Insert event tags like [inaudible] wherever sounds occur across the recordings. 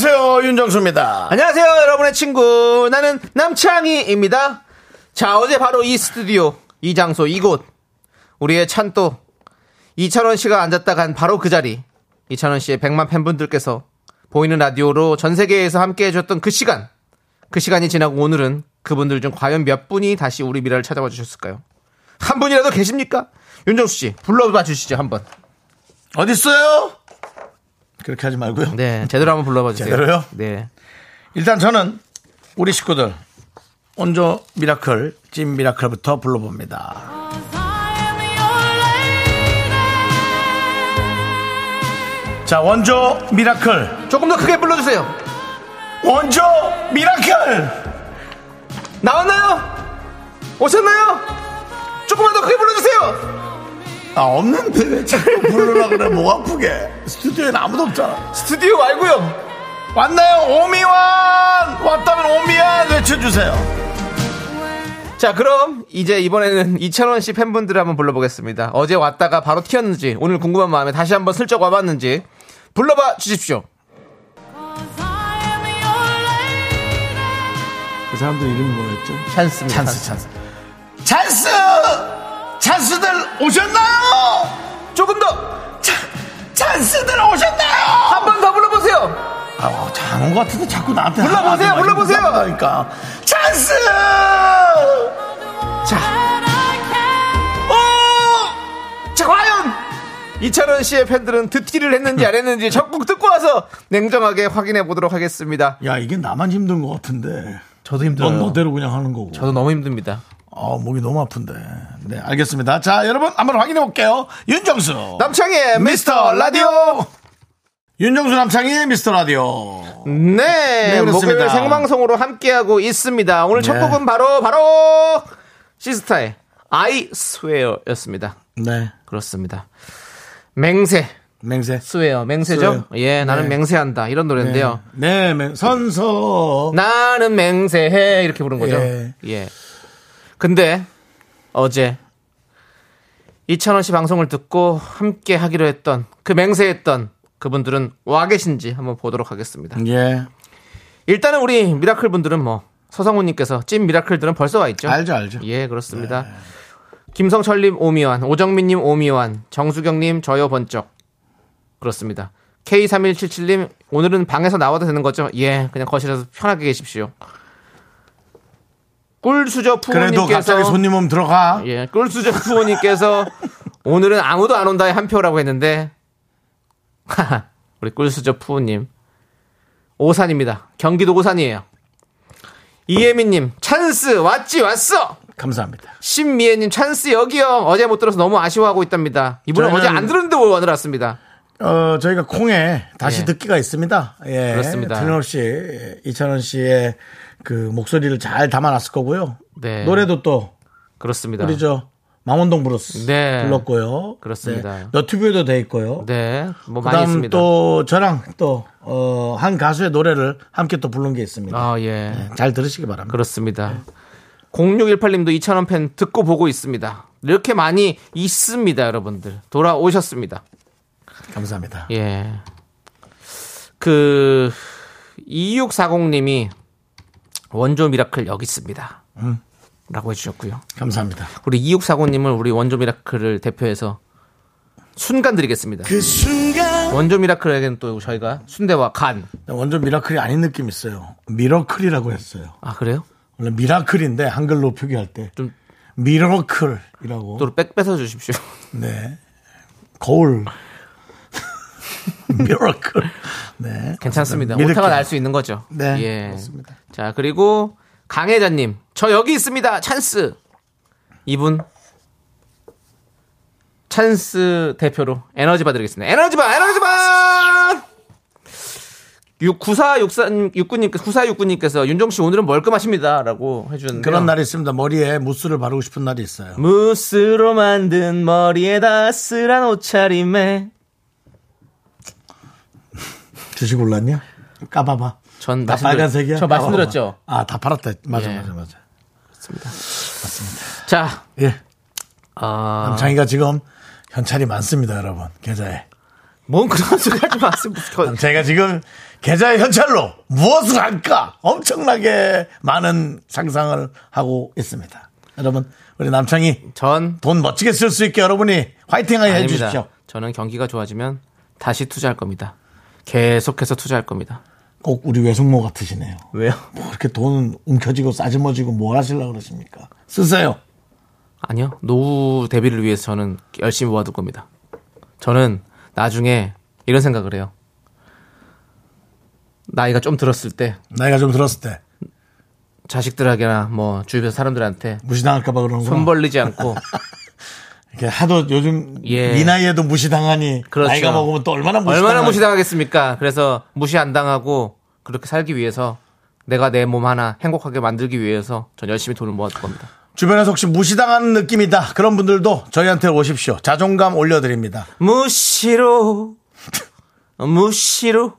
안녕하세요 윤정수입니다. 안녕하세요, 여러분의 친구. 나는 남창희입니다. 자, 어제 바로 이 스튜디오, 이 장소, 이곳. 우리의 찬또, 이찬원 씨가 앉았다 간 바로 그 자리. 이찬원 씨의 100만 팬분들께서 보이는 라디오로 전 세계에서 함께 해줬던 그 시간. 그 시간이 지나고 오늘은 그분들 중 과연 몇 분이 다시 우리 미라를 찾아와 주셨을까요? 한 분이라도 계십니까? 윤정수 씨, 불러봐 주시죠, 한번. 어디 있어요? 그렇게 하지 말고요. 네, 제대로 한번 불러봐 주세요. 제대로요? 네. 일단 저는 우리 식구들 원조 미라클 찐 미라클부터 불러봅니다. 자 원조 미라클 조금 더 크게 불러주세요. 원조 미라클 나왔나요? 오셨나요? 조금만 더 크게 불러주세요. 아 없는데 왜 자꾸 부르라 그래 목 아프게 스튜디오에는 아무도 없잖아 스튜디오 말고요. 왔나요 오미완 왔다면 오미완 외쳐주세요 자, 그럼 이제 이번에는 이찬원 씨 팬분들을 한번 불러보겠습니다. 어제 왔다가 바로 튀었는지 오늘 궁금한 마음에 다시 한번 슬쩍 와봤는지 불러봐 주십시오. 그 사람들 이름이 뭐였죠? 찬스입니다. 찬스 찬스 찬스 찬스들 오셨나요? 조금 더! 차, 찬스들 오셨나요? 한 번 더 불러보세요! 아, 잘한 것 같은데 자꾸 나한테 불러보세요, 불러보세요. 그러니까 찬스 자. 오! 자, 과연! 이찬원 씨의 팬들은 듣기를 했는지 안 했는지 적극 듣고 와서 냉정하게 확인해 보도록 하겠습니다. 야 이게 나만 힘든 것 같은데 저도 넌 너대로 그냥 하는 거고 저도 너무 힘듭니다. 아 목이 너무 아픈데 네 알겠습니다 자 여러분 한번 확인해 볼게요 윤정수 남창희 미스터 라디오! 윤정수 남창희 미스터 라디오 네, 그렇습니다. 목요일 생방송으로 함께하고 있습니다. 오늘 첫 네. 곡은 바로 바로 시스타의 I Swear였습니다. 네 그렇습니다. 맹세, 맹세 swear, 맹세죠? swear. 예, 나는 네. 맹세한다 이런 노래인데요. 네, 맹- 선서 나는 맹세해 이렇게 부른 거죠. 예. 예. 근데 어제 이찬원 씨 방송을 듣고 함께 하기로 했던 그 맹세했던 그분들은 와 계신지 한번 보도록 하겠습니다. 예 일단은 우리 미라클 분들은 뭐 서성훈님께서 찐 미라클들은 벌써 와 있죠. 알죠 알죠 예, 그렇습니다. 김성철님 오미완, 오정민님 오미완, 정수경님 저요 번쩍. 그렇습니다. K3177님 오늘은 방에서 나와도 되는 거죠? 예, 그냥 거실에서 편하게 계십시오. 꿀수저 그래도 푸우님께서 갑자기 손님 오면 들어가 예, 꿀수저 푸우님께서 오늘은 아무도 안 온다에 한 표라고 했는데 [laughs] 우리 꿀수저 푸우님 오산입니다. 경기도 오산이에요. 이혜민님 찬스 왔지 왔어. 감사합니다 신미애님 찬스 여기요. 어제 못 들어서 너무 아쉬워하고 있답니다. 이분은 저희는- 어제 안 들었는데 오늘 왔습니다. 어, 저희가 콩에 다시 예. 듣기가 있습니다. 예. 그렇습니다. 틀림없이 이찬원 씨의 그 목소리를 잘 담아놨을 거고요. 네. 노래도 또 그렇습니다. 우리 저 망원동 브루스 네. 불렀고요. 그렇습니다. 네. 너튜브에도 돼 있고요. 네, 뭐 그다음 있습니다. 또 저랑 또 어, 한 가수의 노래를 함께 또 부른 게 있습니다. 아 예, 네, 잘 들으시기 바랍니다. 그렇습니다. 0618님도 이찬원 팬 듣고 보고 있습니다. 이렇게 많이 있습니다, 여러분들. 돌아오셨습니다. 감사합니다. 예. 그 2640님이 원조 미라클 여기 있습니다. 음. 라고 해주셨고요. 감사합니다. 우리 2640님을 우리 원조 미라클을 대표해서 순간 드리겠습니다. 그 순간 원조 미라클에게는 또 저희가 순대와 간. 완전 미라클이 아닌 느낌 있어요. 미러클이라고 했어요. 아 그래요? 원래 미라클인데 한글로 표기할 때 좀 미러클이라고. 또 빽 뺏어 주십시오. 네. 거울. [laughs] 미러클. 네. 괜찮습니다. 믿을게요. 오타가 날 수 있는 거죠. 네, 예. 그렇습니다. 자 그리고 강혜자님, 저 여기 있습니다. 찬스. 이분 찬스 대표로 에너지 바 드리겠습니다. 에너지 바, 에너지 바. 9464님께서 9469님께서 윤정 씨 오늘은 멀끔 하십니다 라고 해주는데 그런 날이 있습니다. 머리에 무스를 바르고 싶은 날이 있어요. 무스로 만든 머리에다 쓰란 옷차림에 주식 올랐냐? 까봐봐. 전다 말씀드렸- 빨간색이야? 저 말씀드렸죠. 아, 다 팔았다. 맞아, 예. 맞아, 맞아. 자, 예. 아, 남창이가 지금 현찰이 많습니다, 여러분. 계좌에. 뭔 그런 소리 하지 마세요. 무슨 남창이가 지금 계좌의 현찰로 무엇을 할까? 엄청나게 많은 상상을 하고 있습니다. 여러분, 우리 남창이 전돈 멋지게 쓸 수 있게 여러분이 화이팅 하게 아닙니다. 해주십시오. 저는 경기가 좋아지면 다시 투자할 겁니다. 계속해서 투자할 겁니다. 꼭 우리 외숙모 같으시네요. 왜요? 뭐 이렇게 돈 움켜쥐고 싸지머지고 뭘 하시려고 그러십니까? 쓰세요. 아니요. 노후 대비를 위해서 저는 열심히 모아둘 겁니다. 저는 나중에 이런 생각을 해요. 나이가 좀 들었을 때 나이가 좀 들었을 때 자식들에게나 뭐 주변 사람들한테 무시당할까봐 그러는구나. 손 벌리지 않고 [laughs] 하도 요즘 예. 이 나이에도 무시당하니 그렇죠. 나이가 먹으면 또 얼마나 무시당 얼마나 무시당하겠습니까? 그래서 무시 안 당하고 그렇게 살기 위해서 내가 내 몸 하나 행복하게 만들기 위해서 전 열심히 돈을 모아둘 겁니다. 주변에서 혹시 무시당하는 느낌이다 그런 분들도 저희한테 오십시오. 자존감 올려드립니다. 무시로 무시로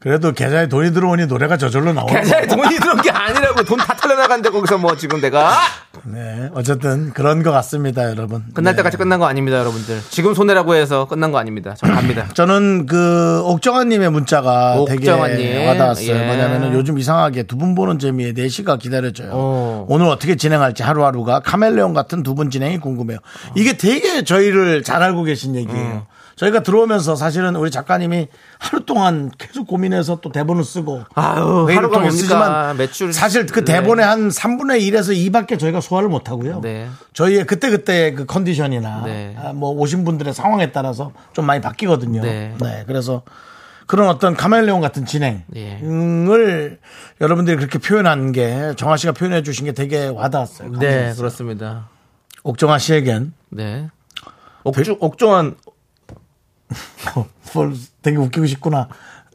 그래도 계좌에 돈이 들어오니 노래가 저절로 나오는 계좌에. 돈이 들어온 게 아니라고 돈 다 털려나간데 거기서 뭐 지금 내가 네, 어쨌든 그런 것 같습니다, 여러분. 끝날 네. 때까지 끝난 거 아닙니다, 여러분들. 지금 손해라고 해서 끝난 거 아닙니다. 저 갑니다. [laughs] 저는 그 옥정아님의 문자가 옥정아님. 되게 와닿았어요. 예. 뭐냐면은 요즘 이상하게 두 분 보는 재미에 4시가 기다려져요. 어. 오늘 어떻게 진행할지 하루하루가 카멜레온 같은 두 분 진행이 궁금해요. 이게 되게 저희를 잘 알고 계신 얘기예요. 음. 저희가 들어오면서 사실은 우리 작가님이 하루 동안 계속 고민해서 또 대본을 쓰고 아유, 통해 뭡니까? 쓰지만 매출 사실 그 네. 대본의 한 3분의 1에서 2밖에 저희가 소화를 못 하고요. 네. 저희의 그때 그때 그 컨디션이나 네. 아, 뭐 오신 분들의 상황에 따라서 좀 많이 바뀌거든요. 네. 그래서 그런 어떤 카멜레온 같은 예. 진행을 여러분들이 그렇게 표현한 게 정아 씨가 표현해 주신 게 되게 와닿았어요. 네, 감사했어요. 그렇습니다. 옥정아 씨에겐 네. 옥중, 옥종원, 뭘 되게 웃기고 싶구나.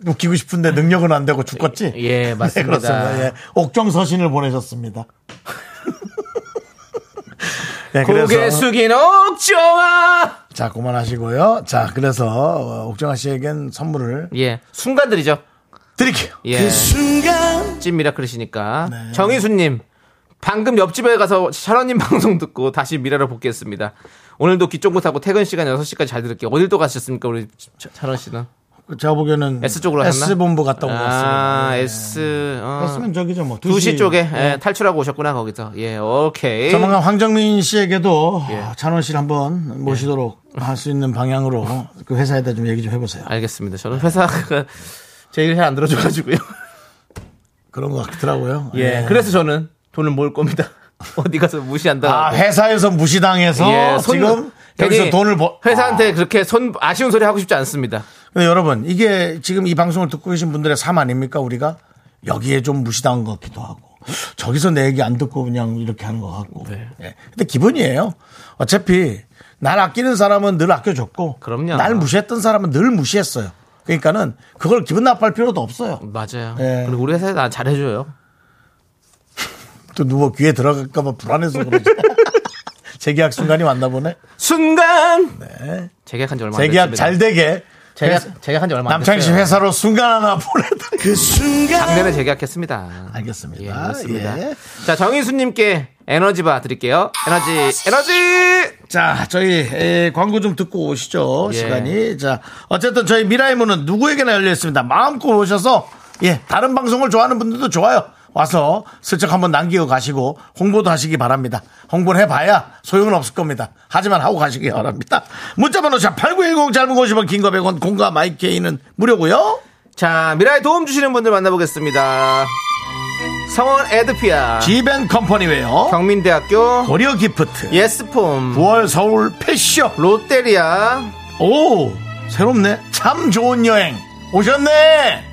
웃기고 싶은데 능력은 안 되고 죽겠지? 예, 맞습니다. 네, 그렇습니다. 예. 옥정 서신을 보내셨습니다. [laughs] 네, 고개 숙인 옥종아! 자 그만하시고요. 자 그래서 어, 옥정아 씨에겐 선물을 예, 순간들이죠. 드릴게요. 예. 순간 찐 미라클이시니까. 네. 정희수님, 방금 옆집에 가서 샤런님 [laughs] 방송 듣고 다시 미라를 복귀했습니다. 오늘도 귀 쫑긋하고 퇴근 시간 6시까지 잘 들을게요. 어딜 또 가셨습니까, 우리 샤런 씨는? 제가 보기에는 S 쪽으로 하셨나? S 본부 갔다 온것 아, 같습니다. S, 어. S면 저기죠 뭐 2시 쪽에 네. 예, 탈출하고 오셨구나, 거기서. 예, 오케이. 조만간 황정민 씨에게도 예. 찬원 씨를 한번 모시도록 할수 있는 방향으로 그 회사에다 좀 얘기 좀 해보세요. 알겠습니다. 저는 회사가 제 얘기를 잘안 들어줘가지고요. 그런 것 같더라고요. 예, 그래서 저는 돈을 모을 겁니다. 어디 가서 무시한다. 아 회사에서 무시당해서 예, 손- 지금 괜히 여기서 돈을 버 회사한테 그렇게 손 아쉬운 소리 하고 싶지 않습니다. 근데 여러분 이게 지금 이 방송을 듣고 계신 분들의 삶 아닙니까 우리가 여기에 좀 무시당한 것 같기도 하고 저기서 내 얘기 안 듣고 그냥 이렇게 하는 것 같고 네. 예. 근데 기본이에요 어차피 날 아끼는 사람은 늘 아껴줬고 그럼요. 날 무시했던 사람은 늘 무시했어요 그러니까는 그걸 기분 나빠할 필요도 없어요 맞아요. 예. 그리고 우리 회사에 나 잘해줘요. 또 누워 귀에 들어갈까봐 불안해서 그러지 [laughs] 재계약 순간이 왔나 보네 순간 네. 재계약한 지 얼마 안 재계약 됐습니다. 잘 되게 재계약 재계약한 지 얼마 안 남창희 씨 됐어요. 회사로 순간 하나 보내다 그 순간 작년에 재계약했습니다. 알겠습니다. 예, 그렇습니다. 예. 자, 정희수님께 에너지바 드릴게요. 에너지, 에너지! 자, 저희 에, 광고 좀 듣고 오시죠. 예. 시간이. 자, 어쨌든 저희 미라의 문은 누구에게나 열려 있습니다. 마음껏 오셔서 예, 다른 방송을 좋아하는 분들도 좋아요. 와서 슬쩍 한번 남기고 가시고 홍보도 하시기 바랍니다. 홍보를 해봐야 소용은 없을 겁니다. 하지만 하고 가시기 바랍니다. 문자번호 샵8910 짧은 50원 긴거 100원 공과 마이케이는 무료고요. 자, 미라에 도움 주시는 분들 만나보겠습니다. 성원 에드피아, 지벤 컴퍼니웨어 경민대학교, 고려 기프트 예스폼, 9월 서울 패션 롯데리아, 오 새롭네 참 좋은 여행 오셨네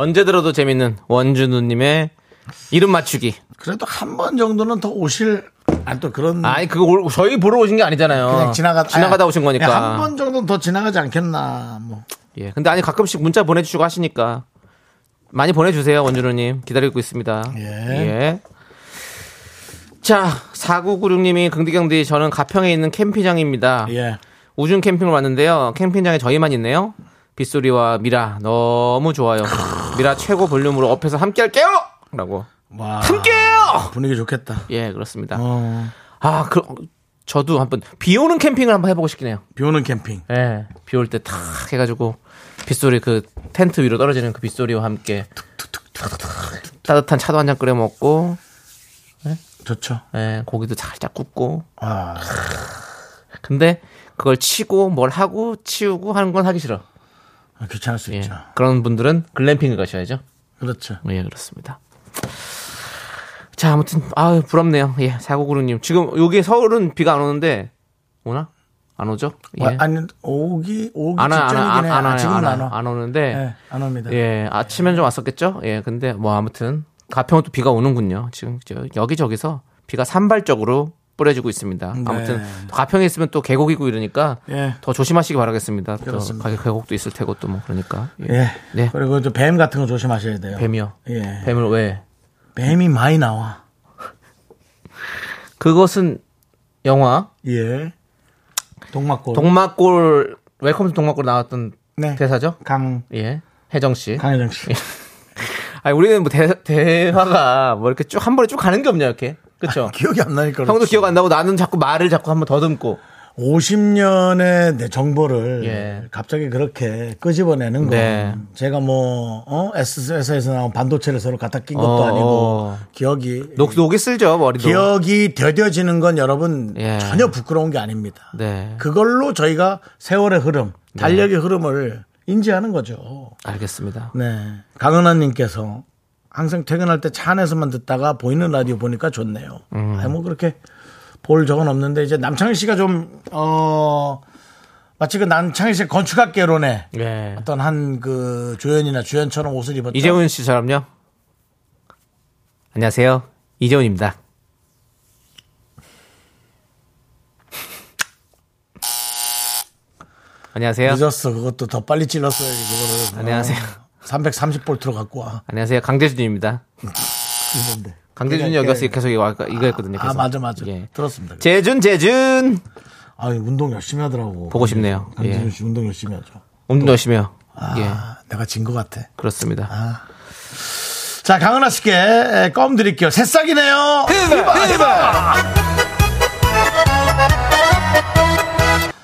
언제 들어도 재밌는 원준우님의 이름 맞추기. 그래도 한 번 정도는 더 오실, 아, 또 그런. 아니, 그거 올- 저희 보러 오신 게 아니잖아요. 그냥 지나가, 지나가다 아니, 오신 거니까. 한번 정도는 더 지나가지 않겠나, 뭐. 예. 근데 아니, 가끔씩 문자 보내주시고 하시니까. 많이 보내주세요, 원준우님. 기다리고 있습니다. 예. 자, 4996님이 긍디경디 저는 가평에 있는 캠핑장입니다. 예. 우중 캠핑을 왔는데요. 캠핑장에 저희만 있네요. 빗소리와 미라 너무 좋아요. 미라 최고 볼륨으로 업해서 함께 할게요! 라고. 와. 함께해요! 분위기 좋겠다. 예, 그렇습니다. 어, 아, 그, 저도 한번 비 오는 캠핑을 한번 해보고 싶긴 해요. 비 오는 캠핑. 예, 비 올 때 탁 해가지고 빗소리 그 텐트 위로 떨어지는 그 빗소리와 함께 따뜻한 차도 한 잔 끓여 먹고, 좋죠. 예, 고기도 살짝 굽고. 아, 근데 그걸 치고 뭘 하고 치우고 하는 건 하기 싫어. 귀찮을 수 예, 있죠. 그런 분들은 글램핑을 가셔야죠. 그렇죠. 예, 그렇습니다. 자, 아무튼, 아유, 부럽네요. 예, 사고구루님. 지금 여기 서울은 비가 안 오는데, 오나? 안 오죠? 예. 와, 아니, 오기, 오기 안 와, 안 직전이긴 와, 안, 해. 안, 아, 지금은 안, 안 와, 와. 안 오는데, 예, 안 옵니다. 예, 아침엔 좀 왔었겠죠? 예, 근데 뭐 아무튼, 가평은 또 비가 오는군요. 지금 저 여기저기서 비가 산발적으로 뿌려지고 있습니다. 아무튼, 네. 가평에 있으면 또 계곡이고 이러니까, 예. 더 조심하시기 바라겠습니다. 또 그렇습니다. 가- 계곡도 있을 테고 또 뭐 그러니까. 예. 예. 네. 그리고 저 뱀 같은 거 조심하셔야 돼요. 뱀이요. 예. 뱀을 왜? 뱀이 많이 나와. [laughs] 그것은 영화 예. 동막골. 동막골 Welcome to 동막골 나왔던 네. 대사죠? 강, 예. 혜정 씨. 강혜정 씨. [laughs] 아니 우리는 뭐 대, 대화가 뭐 이렇게 쭉 한 번에 쭉 가는 게 없냐 이렇게. 그렇죠? [laughs] 기억이 안 나니까. 형도 기억 안 나고 나는 자꾸 말을 자꾸 한번 더듬고. 50년의 내 정보를 예. 갑자기 그렇게 끄집어내는 건 네. 제가 뭐, 어? S에서 나온 반도체를 서로 갖다 낀 것도 어, 아니고 어. 기억이. 녹 녹이 쓸죠 머리도. 기억이 더뎌지는 건 여러분 예. 전혀 부끄러운 게 아닙니다. 네. 그걸로 저희가 세월의 흐름, 달력의 흐름을 인지하는 거죠. 알겠습니다. 네. 강은하님께서 항상 퇴근할 때 차 안에서만 듣다가 보이는 라디오 보니까 좋네요. 음. 아니, 뭐 그렇게 볼 적은 없는데 이제 남창희 씨가 좀, 어, 마치 그 남창희 씨의 건축학개론에 예. 어떤 한 그 조연이나 주연처럼 옷을 입었죠. 이재훈 씨처럼요. 안녕하세요. 이재훈입니다. 안녕하세요. 늦었어. 그것도 더 빨리 찔렀어야지, 그거를. 안녕하세요. 330볼트로 갖고 와. 안녕하세요. 강재준입니다. 이건데. 강재준이 여기 와서 계속 이거, 이거 했거든요. 아, 계속. 맞아, 맞아. 예. 들었습니다. 재준, 재준! 아, 운동 열심히 하더라고. 보고 싶네요. 강진우 예. 씨 운동 열심히 하죠. 운동 열심히 해요. 예. 아, 내가 진 것 같아. 그렇습니다. 자, 강은하 씨께 껌 드릴게요. 새싹이네요. 히바, 히바.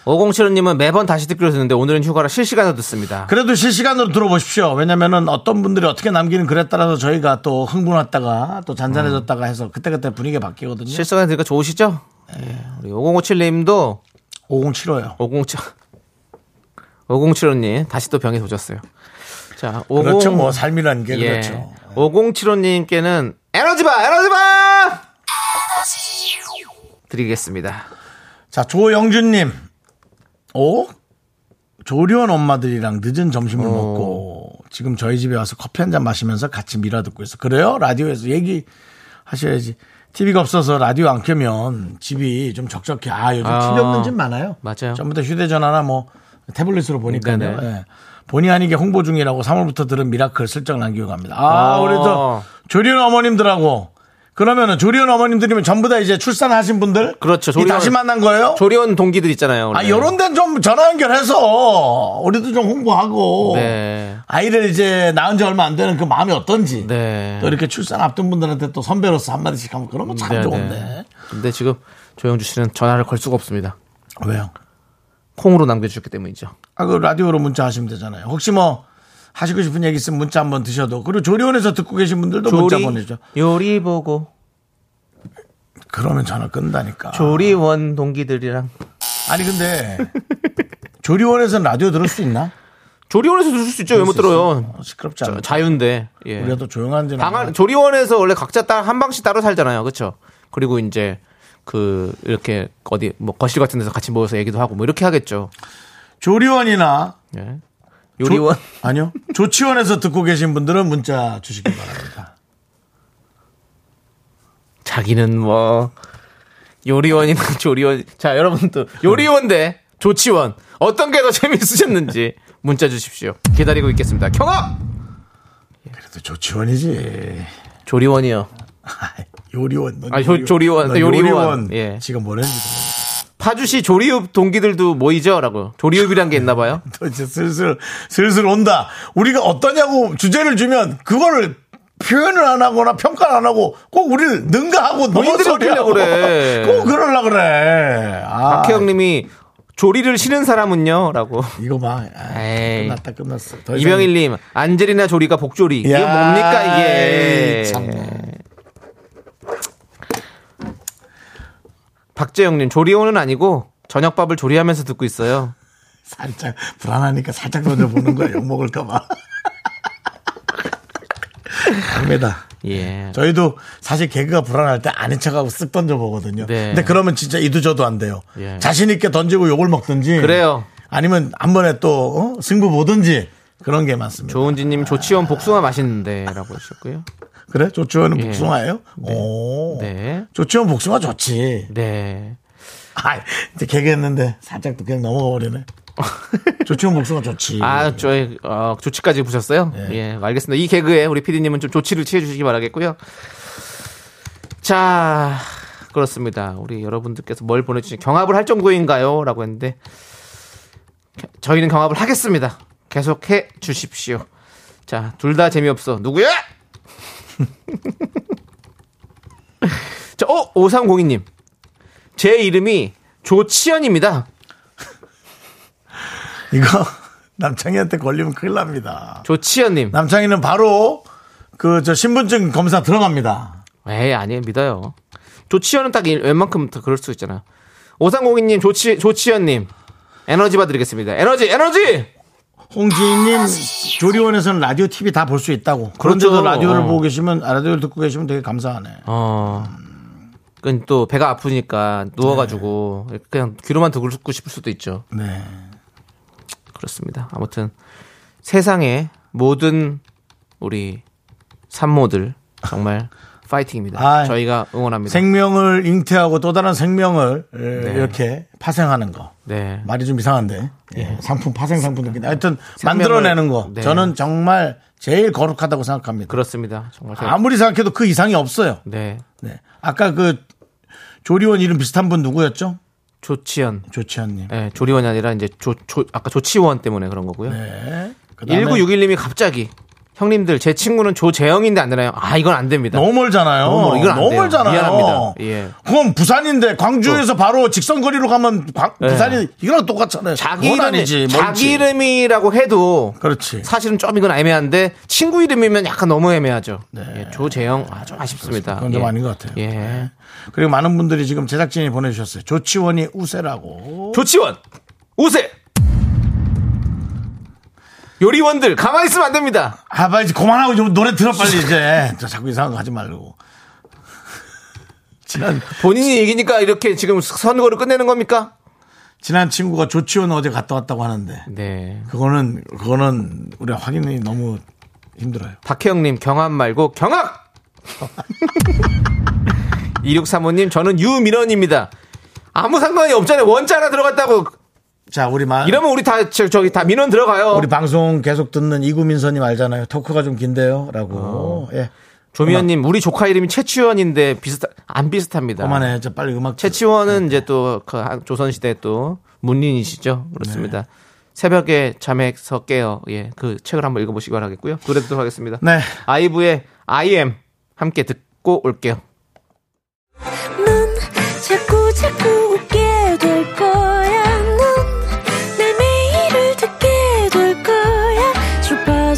5075님은 매번 다시 듣기로 듣는데 오늘은 휴가라 실시간으로 듣습니다. 그래도 실시간으로 들어보십시오. 왜냐면은 어떤 분들이 어떻게 남기는 글에 따라서 저희가 또 흥분했다가 또 잔잔해졌다가 해서 그때그때 분위기가 바뀌거든요. 실시간 들으니까 좋으시죠? 예. 우리 5057님도 5075요. 507 5075님 다시 또 병에 도졌어요. 자, 50 그렇죠. 뭐 삶이라는 게 예. 그렇죠. 5075님께는 에너지바 에너지바 드리겠습니다. 자, 조영준님. 오? 조리원 엄마들이랑 늦은 점심을 먹고 지금 저희 집에 와서 커피 한 잔 마시면서 같이 미라 듣고 있어. 그래요? 라디오에서 얘기 하셔야지. TV가 없어서 라디오 안 켜면 집이 좀 적적해. 아, 요즘 아, TV 없는 집 많아요. 맞아요. 전부 다 휴대전화나 뭐 태블릿으로 보니까요. 예. 본의 아니게 홍보 중이라고 3월부터 들은 미라클 슬쩍 남기고 갑니다. 아, 아. 우리 또 조리원 어머님들하고 그러면은 조리원 어머님들이면 전부 다 이제 출산하신 분들 그렇죠. 이 조리원- 다시 만난 거예요? 조리원 동기들 있잖아요. 아, 원래. 요런 데는 좀 전화 연결해서 우리도 좀 홍보하고 네. 아이를 이제 낳은 지 얼마 안 되는 그 마음이 어떤지 네. 또 이렇게 출산 앞둔 분들한테 또 선배로서 한마디씩 하면 그런 거참 네, 좋은데 네. 근데 지금 조영주 씨는 전화를 걸 수가 없습니다. 왜요? 콩으로 남겨주셨기 때문이죠. 아, 그 라디오로 문자 하시면 되잖아요. 혹시 뭐 하시고 싶은 얘기 있으면 문자 한번 드셔도 그리고 조리원에서 듣고 계신 분들도 문자 보내죠. 요리 보고 그러면 전화 끊는다니까. 조리원 동기들이랑 아니 근데 조리원에서는 라디오 들을 수 있나? 조리원에서 들을 수 있죠. 왜 못 들어요? 어, 시끄럽지 자, 않아. 자유인데. 예. 우리가 또 조용한지는. 방 안, 몰라. 조리원에서 원래 각자 따, 한 방씩 따로 살잖아요. 그렇죠? 그리고 이제 그 이렇게 어디 뭐 거실 같은 데서 같이 모여서 얘기도 하고 뭐 이렇게 하겠죠. 조리원이나 예. 요리원 조- 아니요. 조치원에서 듣고 계신 분들은 문자 주시기 바랍니다. 자기는 뭐 요리원이나 [laughs] 조리원 자 여러분도 요리원 대 조치원 어떤 게 더 재미있으셨는지 문자 주십시오. 기다리고 있겠습니다. 경합 그래도 조치원이지. 조리원이요. 요리원. 넌 아, 조- 조리원, 넌 요리원. 요리원. 예. 지금 뭐랬는지. 파주시 조리읍 동기들도 모이죠 라고 조리읍이란 게 있나 봐요. [laughs] 또 이제 슬슬 슬슬 온다. 우리가 어떠냐고 주제를 주면 그거를 표현을 안 하거나 평가를 안 하고 꼭 우리를 능가하고 넘어서려고 그래. [laughs] 꼭 그러려 그래. 아, 박혜영 님이 조리를 싫은 사람은요 라고. 이거 봐. 아, 에이. 끝났다 끝났어. 이병일님 안젤리나 조리가 복조리 이게 야, 뭡니까 이게? 에이, 참네. 박재영님 조리원은 아니고 저녁밥을 조리하면서 듣고 있어요. 살짝 불안하니까 살짝 던져보는 거야. 욕 먹을까봐. 강매다. 예. 저희도 사실 개그가 불안할 때 아닌 척하고 쓱 던져보거든요. 네. 근데 그러면 진짜 이도저도 안 돼요. 예. 자신있게 던지고 욕을 먹든지. 그래요. 아니면 한 번에 또 어? 승부 보든지 그런 게 많습니다. 조은지님 조치원 복숭아 맛있는데 라고 하셨고요. 그래? 조치원은 예. 복숭아예요? 오. 네. 조치원 복숭아 좋지. 네. 아, 이제 개그했는데 살짝 또 그냥 넘어가 버리네. [laughs] 조치원 복숭아 좋지. 아, 저, 어, 조치까지 보셨어요? 예, 알겠습니다. 이 개그에 우리 피디님은 좀 조치를 취해 주시기 바라겠고요. 자, 그렇습니다. 우리 여러분들께서 뭘 보내주신 경합을 할 정도인가요? 라고 했는데, 겨- 저희는 경합을 하겠습니다. 계속해 주십시오. 자, 둘 다 재미없어. 누구야? 자, 어, 5302님. 제 이름이 조치현입니다. 이거 [laughs] 남창희한테 걸리면 큰일 납니다. 조치현님. 남창희는 바로 그 저 신분증 검사 들어갑니다. 에이, 아니에요. 믿어요. 조치현은 딱 이- 웬만큼 더 그럴 수 있잖아. 오상공이님, 조치, 조치현님. 에너지 받드리겠습니다. 에너지, 에너지! 홍지인님 조리원에서는 라디오, TV 다 볼 수 있다고. 그런데도 그렇죠. 라디오를 어. 보고 계시면 아, 라디오를 듣고 계시면 되게 감사하네. 어. 그건 또 배가 아프니까 누워가지고 그냥 귀로만 듣고 싶을 수도 있죠. 네. 그렇습니다. 아무튼 세상의 모든 우리 산모들 정말 파이팅입니다. 아, 저희가 응원합니다. 생명을 잉태하고 또 다른 생명을 에, 이렇게 파생하는 거. 네. 말이 좀 이상한데. 예, 상품 파생 상품이긴 하여튼 생명을- 만들어내는 거. 네. 저는 정말 제일 거룩하다고 생각합니다. 그렇습니다. 정말 아무리 생각해도 그 이상이 없어요. 네. 네. 아까 그 조리원 이름 비슷한 분 누구였죠? 조치현. 조치현님. 네, 조리원이 아니라 이제 조, 조 아까 조치원 때문에 그런 거고요. 네. 그다음에 1961님이 갑자기 형님들 제 친구는 조재영인데 안 되나요? 아 이건 안 됩니다. 너무 멀잖아요. 너무 멀- 이건 안 돼요. 멀잖아요. 미안합니다. 예. 그건 부산인데 광주에서 바로 직선 거리로 가면 광- 예. 부산이 이거랑 똑같잖아요. 자기 그건 이름이 아니지. 자기. 이름이라고 해도 그렇지. 사실은 좀 이건 애매한데 친구 이름이면 약간 너무 애매하죠. 예, 조재영 아, 좀 아쉽습니다. 네. 그건 좀 예. 아닌 것 같아요. 예. 그리고 많은 분들이 지금 제작진이 보내주셨어요. 조치원이 우세라고. 조치원 우세 요리원들 가만히 있으면 안 됩니다. 아, 빨리 이제 그만하고 좀 노래 들어 빨리 이제. 저 자꾸 이상한 거 하지 말고. 지난 본인이 얘기니까 이렇게 지금 선거를 끝내는 겁니까? 지난 친구가 조치원 어제 갔다 왔다고 하는데 네. 그거는 그거는 우리 가 확인이 너무 힘들어요. 박혜영님 경합 말고 경악. 2635님 [laughs] 저는 유민원입니다. 아무 상관이 없잖아요. 원자 하나 들어갔다고 자, 우리 마 이러면 우리 다 저, 저기 다 민원 들어가요. 우리 방송 계속 듣는 이구민서님 알잖아요. 토크가 좀 긴데요 라고. 예. 조미연님 우리 조카 이름이 최치원인데 비슷 안 비슷합니다. 그만해. 저 빨리 음악 최치원은 이제 또 그 조선시대 또 문린이시죠. 그렇습니다. 네. 새벽에 잠에서 깨어 예그 책을 한번 읽어보시기 바라겠고요. 노래 듣도록 하겠습니다. 네. 아이브의 I am 함께 듣고 올게요.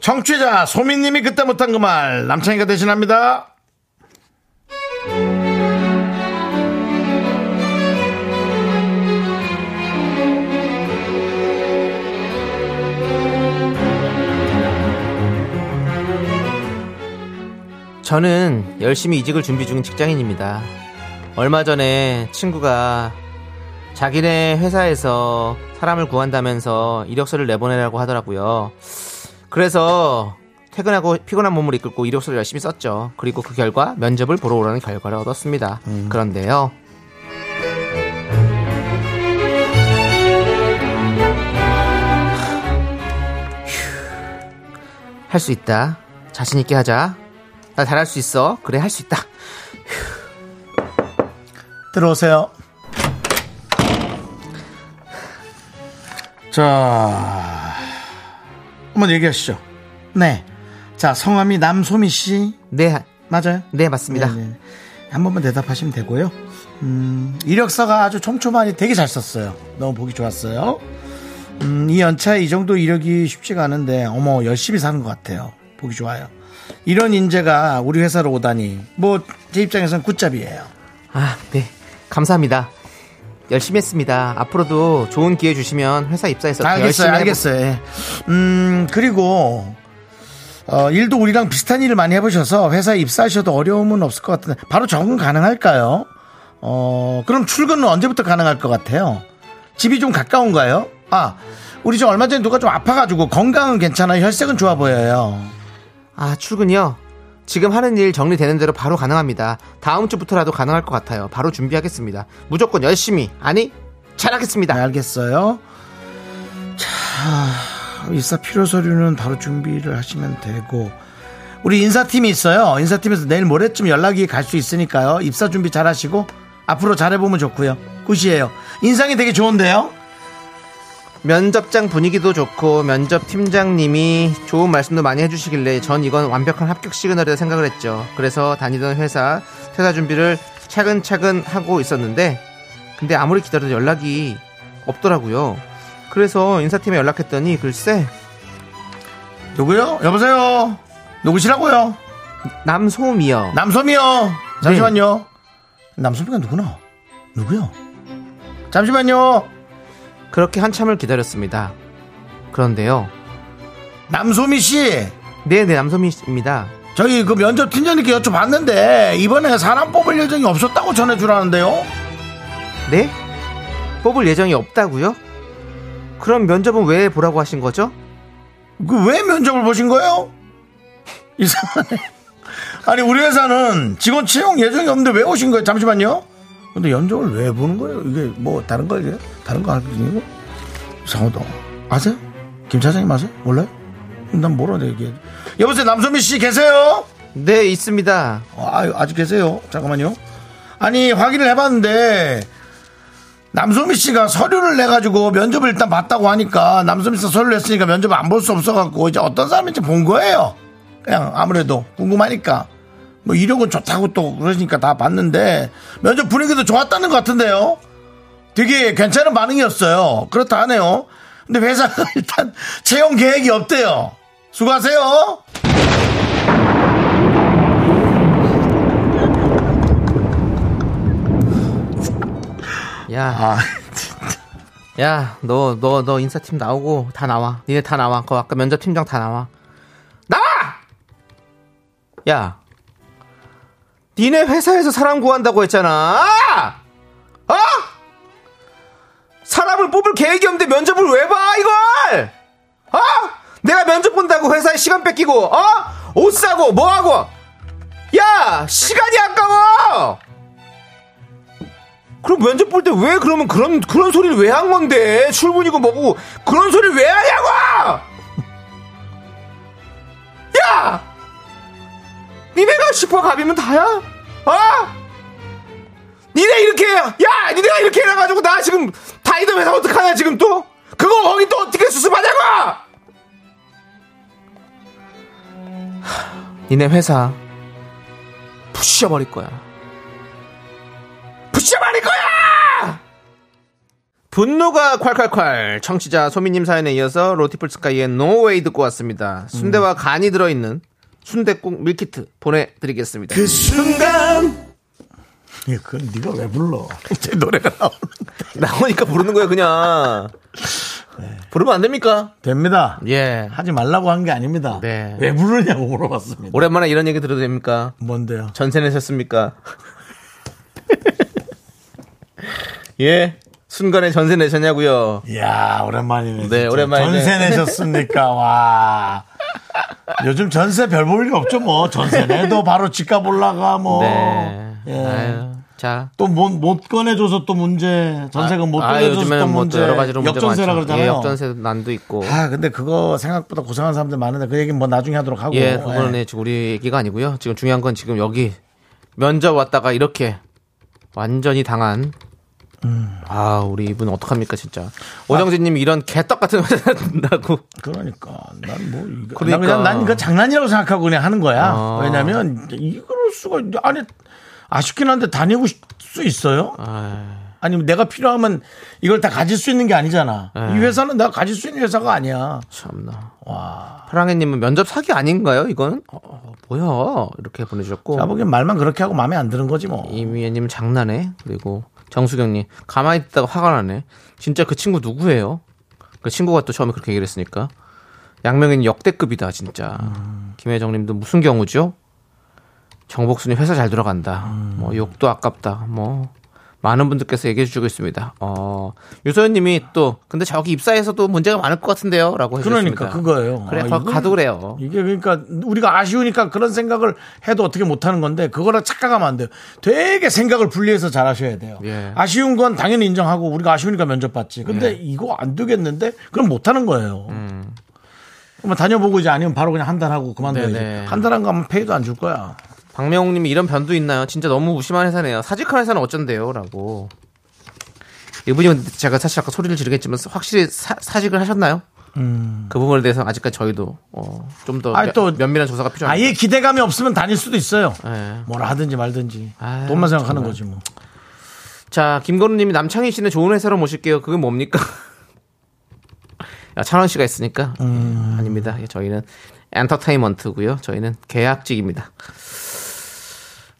청취자 소민님이 그때 못한 그 말 남창희가 대신합니다 저는 열심히 이직을 준비 중인 직장인입니다. 얼마 전에 친구가 자기네 회사에서 사람을 구한다면서 이력서를 내보내라고 하더라고요. 그래서 퇴근하고 피곤한 몸을 이끌고 이력서를 열심히 썼죠. 그리고 그 결과 면접을 보러 오라는 결과를 얻었습니다. 그런데요. 할 수 있다. 자신 있게 하자. 나 잘할 수 있어. 그래 할 수 있다. 들어오세요 자 한번 얘기하시죠 네 자 성함이 남소미 씨 네, 맞아요 네 맞습니다. 네 네. 한 번만 대답하시면 되고요. 음, 이력서가 아주 촘촘하니 되게 잘 썼어요. 너무 보기 좋았어요. 음, 이 연차에 이 정도 이력이 쉽지가 않은데, 어머, 열심히 사는 것 같아요. 보기 좋아요. 이런 인재가 우리 회사로 오다니, 뭐, 제 입장에서는 굿잡이에요. 아, 네. 감사합니다. 열심히 했습니다. 앞으로도 좋은 기회 주시면 회사 입사해서 더 알겠어요, 알겠어요. 예. 음, 그리고, 어, 일도 우리랑 비슷한 일을 많이 해보셔서 회사에 입사하셔도 어려움은 없을 것 같은데, 바로 적응 가능할까요? 어, 그럼 출근은 언제부터 가능할 것 같아요? 집이 좀 가까운가요? 아, 우리 저 얼마 전에 누가 좀 아파가지고 건강은 괜찮아요. 혈색은 좋아 보여요. 아, 출근이요? 지금 하는 일 정리되는 대로 바로 가능합니다. 다음 주부터라도 가능할 것 같아요. 바로 준비하겠습니다. 무조건 열심히, 아니, 잘하겠습니다. 네, 알겠어요. 자, 입사 필요 서류는 바로 준비를 하시면 되고, 우리 인사팀이 있어요. 인사팀에서 내일 모레쯤 연락이 갈 수 있으니까요. 입사 준비 잘 하시고, 앞으로 잘해보면 좋고요. 굿이에요. 인상이 되게 좋은데요? 면접장 분위기도 좋고 면접 팀장님이 좋은 말씀도 많이 해주시길래 전 이건 완벽한 합격 시그널이라 생각을 했죠. 그래서 다니던 회사 퇴사 준비를 차근차근 하고 있었는데 근데 아무리 기다려도 연락이 없더라고요. 그래서 인사팀에 연락했더니 글쎄 누구요? 여보세요? 누구시라고요? 남소미요. 남섬이요. 잠시만요. 남섬이가 누구나? 누구요? 잠시만요. 그렇게 한참을 기다렸습니다. 그런데요. 남소미 씨. 네네 남소미입니다. 저희 그 면접 팀장님께 여쭤봤는데 이번에 사람 뽑을 예정이 없었다고 전해주라는데요. 네? 뽑을 예정이 없다고요? 그럼 면접은 왜 보라고 하신 거죠? 그 왜 면접을 보신 거예요? 이상하네. 아니 우리 회사는 직원 채용 예정이 없는데 왜 오신 거예요? 잠시만요. 근데 연정을 왜 보는 거예요? 이게 뭐 다른 거 이게 다른 거 아니고 이상하다. 아세요? 김 차장님 아세요? 몰라요? 난 뭐라 얘기해. 여보세요 남소미 씨 계세요? 네 있습니다. 아, 아직 계세요. 잠깐만요. 아니, 확인을 해봤는데, 남소미 씨가 서류를 내가지고 면접을 일단 봤다고 하니까, 남소미 씨가 서류를 냈으니까 면접을 안 볼 수 없어갖고, 이제 어떤 사람인지 본 거예요. 그냥 아무래도 궁금하니까. 뭐 이력은 좋다고 또 그러니까 다 봤는데, 면접 분위기도 좋았다는 것 같은데요? 되게 괜찮은 반응이었어요. 그렇다 하네요. 근데 회사가 [laughs] 일단 채용 계획이 없대요. 수고하세요. 야, 아, [laughs] 야, 너, 너, 너 인사팀 나오고 다 나와. 니네 다 나와. 그 아까 면접 팀장 다 나와. 나와! 야, 니네 회사에서 사람 구한다고 했잖아. 어? 사람을 뽑을 계획이 없는데 면접을 왜 봐, 이걸? 어? 내가 면접 본다고 회사에 시간 뺏기고, 어? 옷 사고, 뭐 하고? 야, 시간이 아까워! 그럼 면접 볼 때 왜 그러면 그런 그런 소리를 왜 한 건데 출근이고 뭐고 그런 소리를 왜 하냐고 니네가 슈퍼 갑이면 다야? 어? 니네 이렇게 야 니네가 이렇게 해가지고 나 지금 다 다니던 회사 어떡하냐 지금 또? 그거 거기 또 어떻게 수습하냐고! 하, 니네 회사 부셔버릴 거야. 부셔버릴 거야! 분노가 콸콸콸. 청취자 소미님 사연에 이어서 로티플스카이의 No Way 듣고 왔습니다. 순대와 간이 들어있는 순대국 밀키트 보내드리겠습니다 그 순간 예, 그건 네가 왜 불러? [laughs] 제 노래가 나오는 나오니까 부르는 거예요 그냥 부르면 안 됩니까? 됩니다. 예 하지 말라고 한 게 아닙니다. 네. 왜 부르냐고 물어봤습니다. 오랜만에 이런 얘기 들어도 됩니까? 뭔데요? 전세 내셨습니까? [laughs] 예 순간에 전세 내셨냐고요 이야, 오랜만이네. 네, 진짜. 오랜만이네. 전세 내셨습니까? 와. [laughs] 요즘 전세 별 볼 일 없죠, 뭐. 전세 내도 바로 집값 올라가, 뭐. 네 예. 아유, 자 또 못 못 꺼내줘서 또 문제. 전세금 못 아, 꺼내줘서 요즘에는 또 문제. 여러 가지로 역전세라 많죠. 그러잖아요. 예, 역전세 난도 있고 아, 근데 그거 생각보다 고생한 사람들 많은데 그 얘기는 뭐 나중에 하도록 하고. 예, 그거는 지금 우리 얘기가 아니고요. 지금 중요한 건 지금 여기 면접 왔다가 이렇게 완전히 당한. 아, 우리 이분 어떡합니까, 진짜. 오정진님 이런 개떡 같은 회사 된다고. 그러니까 난 뭐 이거 그러니까. 난 그냥 난 이거 장난이라고 생각하고 그냥 하는 거야. 아. 왜냐면 이럴 수가 아니 아쉽긴 한데 다니고 싶- 수 있어요? 아, 아니면 내가 필요하면 이걸 다 가질 수 있는 게 아니잖아. 네. 이 회사는 내가 가질 수 있는 회사가 아니야. 참나. 파랑해님은 면접 사기 아닌가요, 이건? 어, 어, 뭐야. 이렇게 보내주셨고. 자 보기엔 말만 그렇게 하고 마음에 안 드는 거지 뭐. 이미애님 장난해. 그리고 정수경님 가만히 있다가 화가 나네. 진짜 그 친구 누구예요? 그 친구가 또 처음에 그렇게 얘기를 했으니까. 양명인 역대급이다 진짜. 김혜정님도 무슨 경우죠? 정복순이 회사 잘 들어간다. 뭐 욕도 아깝다. 뭐 많은 분들께서 얘기해 주고 있습니다. 어, 유소연 님이 또 근데 저기 입사에서도 문제가 많을 것 같은데요 라고 해주셨습니다. 그러니까 그거예요. 그래 아, 가도 그래요. 이게 그러니까 우리가 아쉬우니까 그런 생각을 해도 어떻게 못 하는 건데 그거랑 착각하면 안 돼요. 되게 생각을 분리해서 잘 하셔야 돼요. 예. 아쉬운 건 당연히 인정하고 우리가 아쉬우니까 면접 받지. 근데 이거 안 되겠는데 그럼 못 하는 거예요. 그러면 다녀보고 이제 아니면 바로 그냥 한달 하고 그만둬야지. 음. 네네. 한달한거 하면 페이도 안 줄 거야. 박명웅님이 이런 변도 있나요? 진짜 너무 무심한 회사네요. 사직한 회사는 어쩐대요?라고. 이분이 제가 사실 아까 소리를 지르겠지만 확실히 사, 사직을 하셨나요? 그 부분에 대해서 아직까지 저희도 어, 좀더 음. 면밀한 조사가 필요합니다. 아예 기대감이 없으면 다닐 수도 있어요. 예. 뭐라 하든지 말든지 아유, 돈만 생각하는 정말. 거지 뭐. 자, 김건우님이 남창희 씨는 좋은 회사로 모실게요. 그게 뭡니까? [laughs] 야, 찬원 씨가 있으니까 음. 예, 아닙니다. 예, 저희는 엔터테인먼트고요. 저희는 계약직입니다.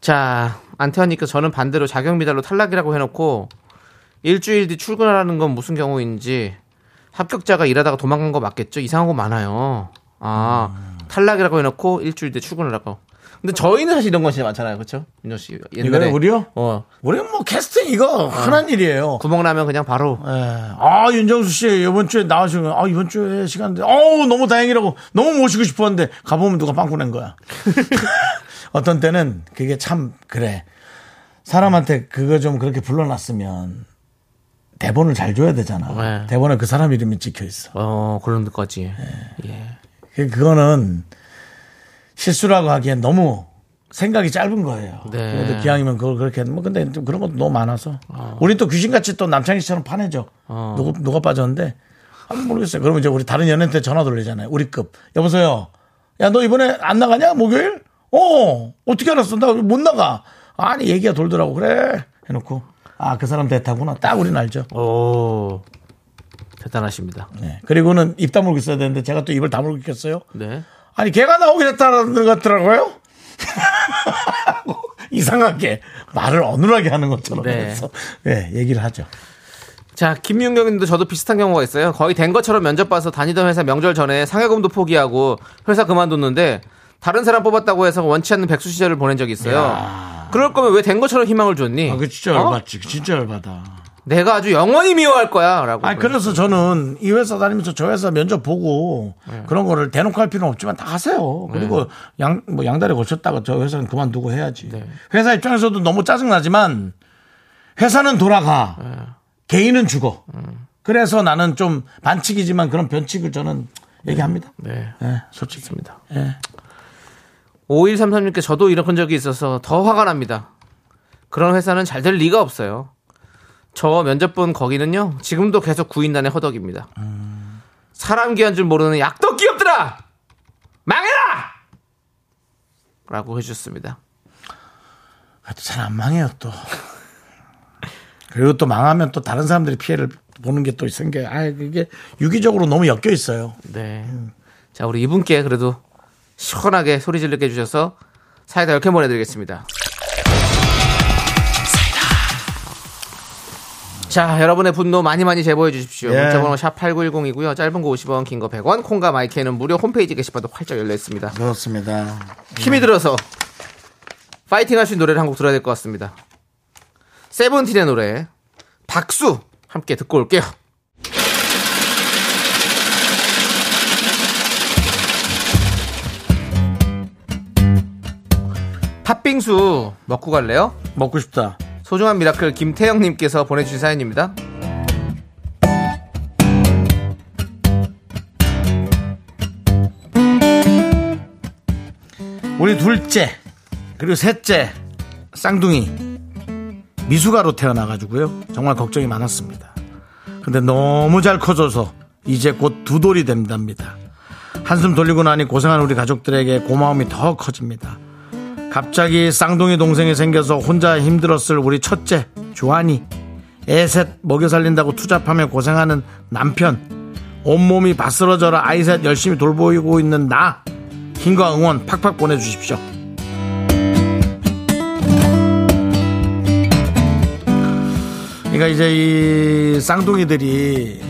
자, 안태환님께서 저는 반대로 자격 미달로 탈락이라고 해놓고 일주일 뒤 출근하라는 건 무슨 경우인지 합격자가 일하다가 도망간 거 맞겠죠? 이상한 거 많아요. 아, 탈락이라고 해놓고 일주일 뒤 출근하라고. 근데 저희는 사실 이런 건 진짜 많잖아요. 그렇죠? 민정 씨. 옛날에 우리요? 어, 우리는 뭐 캐스팅 이거 흔한 일이에요. 구멍 나면 그냥 바로 예. 아, 윤정수 씨, 이번 주에 나오시면, 아, 이번 주에 시간인데, 어우, 너무 다행이라고, 너무 모시고 싶었는데, 가 보면 누가 빵꾸 낸 거야. [laughs] 어떤 때는 그게 참, 그래. 사람한테 그거 좀 그렇게 불러놨으면, 대본을 잘 줘야 되잖아. 네. 대본에 그 사람 이름이 찍혀 있어. 어 그런 거지. 예. 그- 그거는 실수라고 하기엔 너무 생각이 짧은 거예요. 네. 그래도 기왕이면 그걸 그렇게 뭐 근데 좀 그런 것도 너무 많아서. 우리 또 귀신같이 또 남창희 씨처럼 파내죠. 어. 누구 누가 빠졌는데 아 모르겠어요. 그러면 이제 우리 다른 연예인한테 전화 돌리잖아요. 우리 급 여보세요. 야 너 이번에 안 나가냐 목요일? 어 어떻게 알았어? 나 못 나가. 아니 얘기가 돌더라고 그래 해놓고 아 그 사람 대타구나. 딱 우리는 알죠. 오 대단하십니다. 네. 그리고는 입 다물고 있어야 되는데 제가 또 입을 다물고 있겠어요? 네. 아니 걔가 나오긴 했다는 것 같더라고요. [laughs] 이상하게 말을 어눌하게 하는 것처럼 네. 해서 네, 얘기를 하죠. 자 김윤경님도 저도 비슷한 경우가 있어요. 거의 된 것처럼 면접 봐서 다니던 회사 명절 전에 상여금도 포기하고 회사 그만뒀는데 다른 사람 뽑았다고 해서 원치 않는 백수 시절을 보낸 적이 있어요. 그럴 거면 왜 된 것처럼 희망을 줬니? 아, 그 진짜 어? 열받지. 진짜 열받아. 내가 아주 영원히 미워할 거야 라고. 아니 그래서 저는 이 회사 다니면서 저 회사 면접 보고 네. 그런 거를 대놓고 할 필요는 없지만 다 하세요. 그리고 양뭐 양다리 고쳤다가 저 회사는 그만두고 해야지. 네. 회사 입장에서도 너무 짜증 나지만 회사는 돌아가. 네. 개인은 죽어. 음. 그래서 나는 좀 반칙이지만 그런 변칙을 저는 얘기합니다. 네. 예, 솔직히. 좋습니다. 예. 5133님께 저도 이런 적이 있어서 더 화가 납니다. 그런 회사는 잘 될 리가 없어요. 저 면접 본 거기는요 지금도 계속 구인단의 허덕입니다. 사람 귀한 줄 모르는 약도 기업들아 망해라! 라고 해주셨습니다. 잘 안 망해요 또. 그리고 또 망하면 또 다른 사람들이 피해를 보는 게 또 생겨요. 아, 그게 유기적으로 너무 엮여 있어요. 네. 자, 우리 이분께 그래도 시원하게 소리 지르게 해주셔서 사이다 이렇게 보내드리겠습니다. 자, 여러분의 분노 많이 많이 제보해 주십시오. 예. 문자 번호 샵 8910이고요. 짧은 거 50원, 긴 거 100원, 콩과 마이크는 무료 홈페이지 게시판도 활짝 열려 있습니다. 그렇습니다. 힘이 들어서 파이팅 하신 노래를 한 곡 들어야 될 것 같습니다. 세븐틴의 노래 박수 함께 듣고 올게요. 팥빙수 먹고 갈래요? 먹고 싶다. 소중한 miracle 김태영님께서 보내주신 사연입니다. 우리 둘째 그리고 셋째 쌍둥이 미숙아로 태어나가지고요 정말 걱정이 많았습니다. 근데 너무 잘 커져서 이제 곧 두 돌이 된답니다. 한숨 돌리고 나니 고생한 우리 가족들에게 고마움이 더 커집니다. 갑자기 쌍둥이 동생이 생겨서 혼자 힘들었을 우리 첫째 조한이 애셋 먹여 살린다고 투잡하며 고생하는 남편 온몸이 바스러져라 아이셋 열심히 돌보이고 있는 나 힘과 응원 팍팍 보내주십시오. 그러니까 이제 이 쌍둥이들이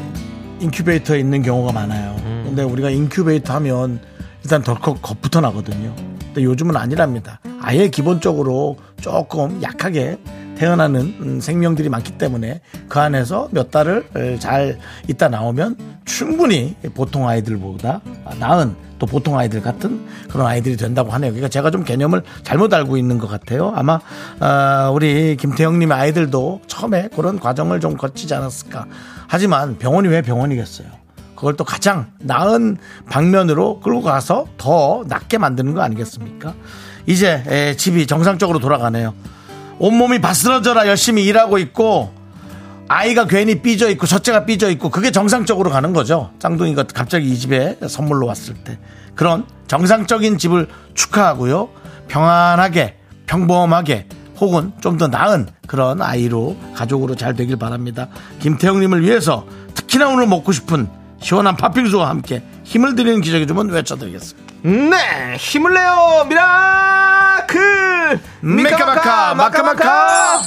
인큐베이터에 있는 경우가 많아요. 근데 우리가 인큐베이터 하면 일단 덜컥 겁부터 나거든요. 근데 요즘은 아니랍니다. 아예 기본적으로 조금 약하게 태어나는 음, 생명들이 많기 때문에 그 안에서 몇 달을 에, 잘 있다 나오면 충분히 보통 아이들보다 나은 또 보통 아이들 같은 그런 아이들이 된다고 하네요. 그러니까 제가 좀 개념을 잘못 알고 있는 것 같아요. 아마 어, 우리 김태형님의 아이들도 처음에 그런 과정을 좀 거치지 않았을까. 하지만 병원이 왜 병원이겠어요? 그걸 또 가장 나은 방면으로 끌고 가서 더 낫게 만드는 거 아니겠습니까? 이제 에, 집이 정상적으로 돌아가네요. 온몸이 바스러져라 열심히 일하고 있고 아이가 괜히 삐져 있고 첫째가 삐져 있고 그게 정상적으로 가는 거죠. 쌍둥이가 갑자기 이 집에 선물로 왔을 때 그런 정상적인 집을 축하하고요. 평안하게 평범하게 혹은 좀 더 나은 그런 아이로 가족으로 잘 되길 바랍니다. 김태형님을 위해서 특히나 오늘 먹고 싶은 시원한 팥빙수와 함께 힘을 드리는 기적의 주문 외쳐드리겠습니다. 네, 힘을 내요, miracle! 미카마카, 마카마카!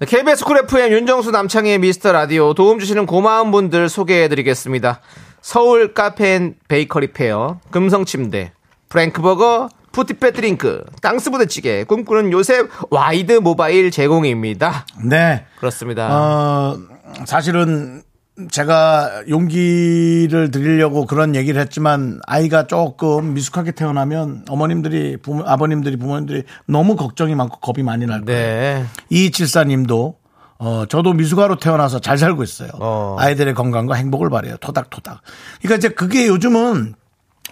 네, KBS Cool FM 윤정수 남창희의 미스터 라디오 도움 주시는 고마운 분들 소개해 드리겠습니다. 서울 카페인 베이커리 페어, 금성침대, 프랭크버거, 푸티페 드링크, 땅스 부대찌개, 꿈꾸는 요셉 와이드 모바일 제공입니다. 네. 그렇습니다. 어, 사실은 제가 용기를 드리려고 그런 얘기를 했지만 아이가 조금 미숙하게 태어나면 어머님들이 부모, 아버님들이 부모님들이 너무 걱정이 많고 겁이 많이 날 거예요. 네. 이칠사님도 어, 저도 미숙아로 태어나서 잘 살고 있어요. 어. 아이들의 건강과 행복을 바래요. 토닥토닥. 그러니까 이제 그게 요즘은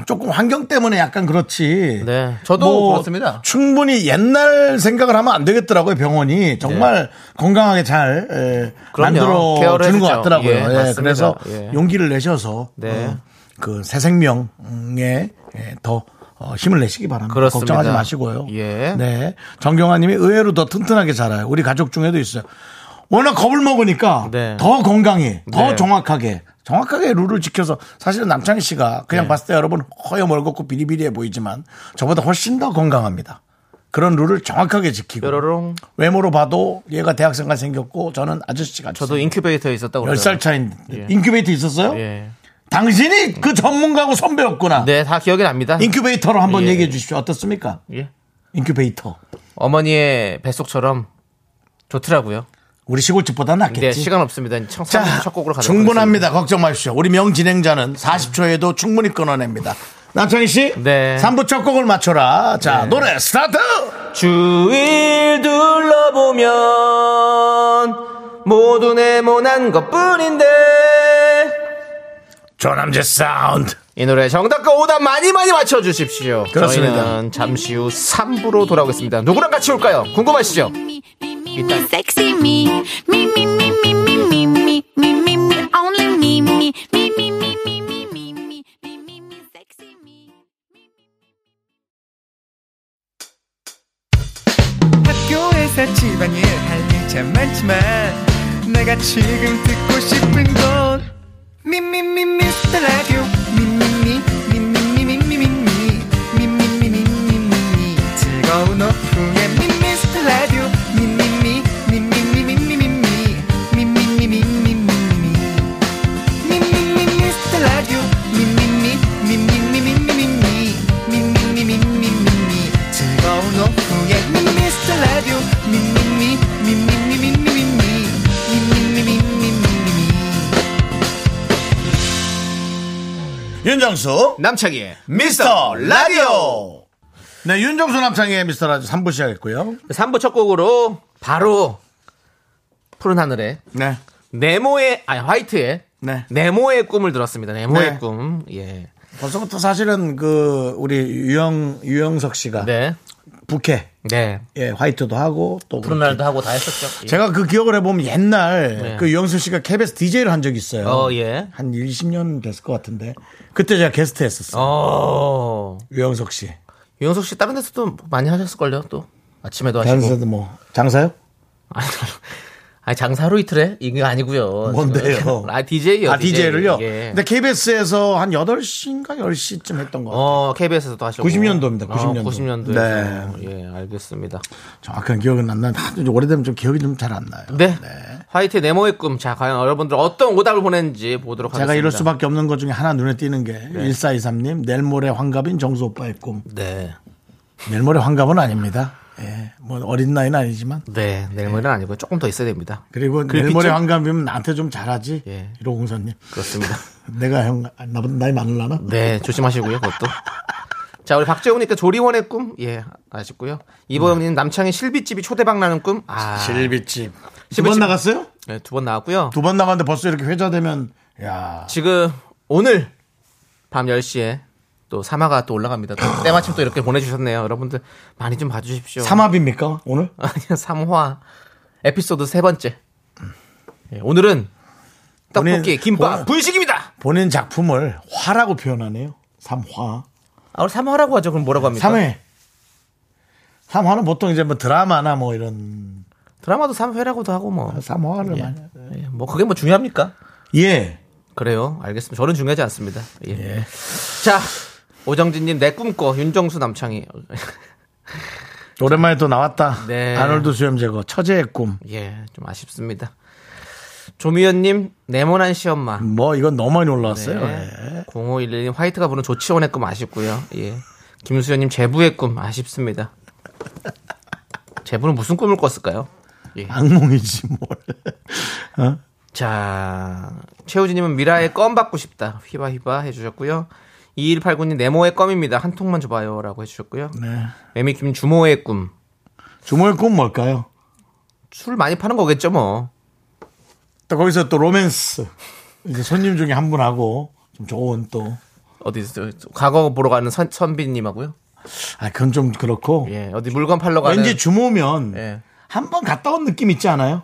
조금 환경 때문에 약간 그렇지. 네. 저도 그렇습니다. 충분히 옛날 생각을 하면 안 되겠더라고요. 병원이 정말 건강하게 잘 에, 그럼요. 만들어 주는 것. 같더라고요. 예, 예. 그래서 예. 용기를 내셔서 네. 어, 그새 생명에 예, 더 어, 힘을 내시기 바랍니다. 그렇습니다. 걱정하지 마시고요. 예. 네. 정경아님이 의외로 더 튼튼하게 자라요. 우리 가족 중에도 있어요. 워낙 겁을 먹으니까 네. 더 건강해, 더 네. 정확하게, 정확하게 룰을 지켜서 사실은 남창희 씨가 그냥 네. 봤을 때 여러분 허여 멀겋고 비리비리해 보이지만 저보다 훨씬 더 건강합니다. 그런 룰을 정확하게 지키고 뾰로롱. 외모로 봐도 얘가 대학생같이 생겼고 저는 아저씨가 저도 인큐베이터에 있었다고 10살 차인데 인큐베이터 있었어요? 예. 당신이 그 전문가고 선배였구나. 네, 다 기억이 납니다. 인큐베이터로 한번 예. 얘기해 주십시오. 어떻습니까? 예. 인큐베이터. 어머니의 뱃속처럼 좋더라고요. 우리 시골집보다 낫겠지. 네, 시간 없습니다. 첫, 자, 첫 곡으로 가도록 충분합니다. 걱정 마십시오. 우리 명 진행자는 40초에도 충분히 끊어냅니다. 남창희 씨, 네. 3부 첫 곡을 맞춰라. 자, 노래 스타트! 주위를 둘러보면 모두 네모난 것뿐인데 조남재 사운드. 이 노래 정답과 오답 많이 많이 맞춰주십시오. 그렇습니다. 저희는 잠시 후 3부로 돌아오겠습니다. 누구랑 같이 올까요? 궁금하시죠? 일단 sexy me, me, me, me, me, me, me, me, me, me, me, only me, me, me, me, me, me, me, me, me, me, me, me, sexy me. 학교에서 집안일 할일참 많지만 내가 지금 듣고 싶은 건 미 미 미 미스터 라디오 미미미 미미미 미미미 미미미 미미미 즐거운 오후 윤정수 남창희의 미스터 라디오. 네, 윤정수 남창의 미스터 라디오 3부 시작했고요. 3부 첫 곡으로 바로 푸른 하늘에 네. 네모의 아니 화이트의 네. 네모의 꿈을 들었습니다. 네모의 네. 꿈. 예. 벌써부터 사실은 그 우리 유영 유영석 씨가 네. 부캐 네. 예 화이트도 하고 또 푸른. 날도 하고 다 했었죠. 예. 제가 그 기억을 해보면 옛날 네. 그 유영석 씨가 KBS DJ를 한 적이 있어요. 어, 예. 한 20년 됐을 것 같은데 그때 제가 게스트 했었어요. 어. 유영석 씨. 유영석 씨 다른 데서도 많이 하셨을걸요, 또. 아침에도 하시고. 장사도 뭐 장사요? 아니, [laughs] 아니, 장사 하루 이틀에? 이게 아니고요. 뭔데요? 아, DJ요. 아 DJ를요. 예. 근데 KBS에서 한 8시인가 10시쯤 했던 거. 같아요. 어, KBS에서도 하셨고. 90년도입니다, 90년도. 90년도에서. 예, 알겠습니다. 정확한 기억은 안 나는데 하도 오래되면 좀 기억이 좀 잘 안 나요. 네. 화이트 네모의 꿈. 자, 과연 여러분들 어떤 오답을 보냈는지 보도록 하겠습니다. 제가 이럴 수밖에 없는 것 중에 하나 눈에 띄는 게 1423님 내일 모레 환갑인 정수 오빠의 꿈. 네. 내일 모레 환갑은 아닙니다. 예, 뭐 어린 나이는 아니지만 네. 내일 모레는 아니고요. 조금 더 있어야 됩니다. 그리고 내일 모레 좀- 환갑이면 나한테 좀 잘하지. 예. 1호공사님. 그렇습니다. [laughs] 내가 형 나보다 나이 많을라나? 네, 조심하시고요, 그것도. 자, 우리 박재훈님께 조리원의 꿈, 예, 아쉽고요. 이보영님 남창의 실비집이 초대박 나는 꿈, 아, 실비집. 두. 번 나갔어요? 네, 두 번 나왔고요. 두 번 나갔는데 벌써 이렇게 회자되면 야 지금 오늘 밤 10시에 또 사마가 또 올라갑니다. 또 [laughs] 때마침 또 이렇게 보내주셨네요. 여러분들 많이 좀 봐주십시오. 삼합입니까 오늘? [laughs] 아니요, 3화 에피소드 세 번째. 예, 오늘은 떡볶이, 본인- 김밥, 본- 분식입니다. 본인 작품을 화라고 표현하네요. 삼화. 아, 우리 3화라고 하죠. 그럼 뭐라고 합니까? 삼회 삼화는 보통 이제 뭐 드라마나 뭐 이런 드라마도 3회라고도 하고 뭐. 삼화를 많이. 예, 뭐 그게 뭐 중요합니까? 예. 그래요. 알겠습니다. 저는 중요하지 않습니다. 예. 자, 오정진님 내 꿈꿔 윤정수 남창희. 오랜만에 또 나왔다. 네. 아놀드 수염 제거 처제의 꿈. 예, 좀 아쉽습니다. 조미연님 네모난 시엄마. 뭐 이건 너무 많이 올라왔어요. 네. 예. 0511님 화이트가 부른 조치원의 꿈 아쉽고요. 예. 김수현님 제부의 꿈 아쉽습니다. 제부는 무슨 꿈을 꿨을까요? 예. 악몽이지 뭘. 어? 자, 최우진님은 미라의 껌 받고 싶다. 휘바 휘바 해주셨고요. 2189님 네모의 껌입니다. 한 통만 줘봐요라고 해주셨고요. 네. 매미킴 주모의 꿈. 주모의 꿈 뭘까요? 술 많이 파는 거겠죠 뭐. 또 거기서 또 로맨스. 이제 손님 중에 한 분하고 좀 좋은 또. 어디 과거 보러 가는 선, 선비님하고요. 아, 그건 좀 그렇고. 예, 어디 물건 팔러 가는. 왠지 주모면 예. 한번 갔다 온 느낌 있지 않아요?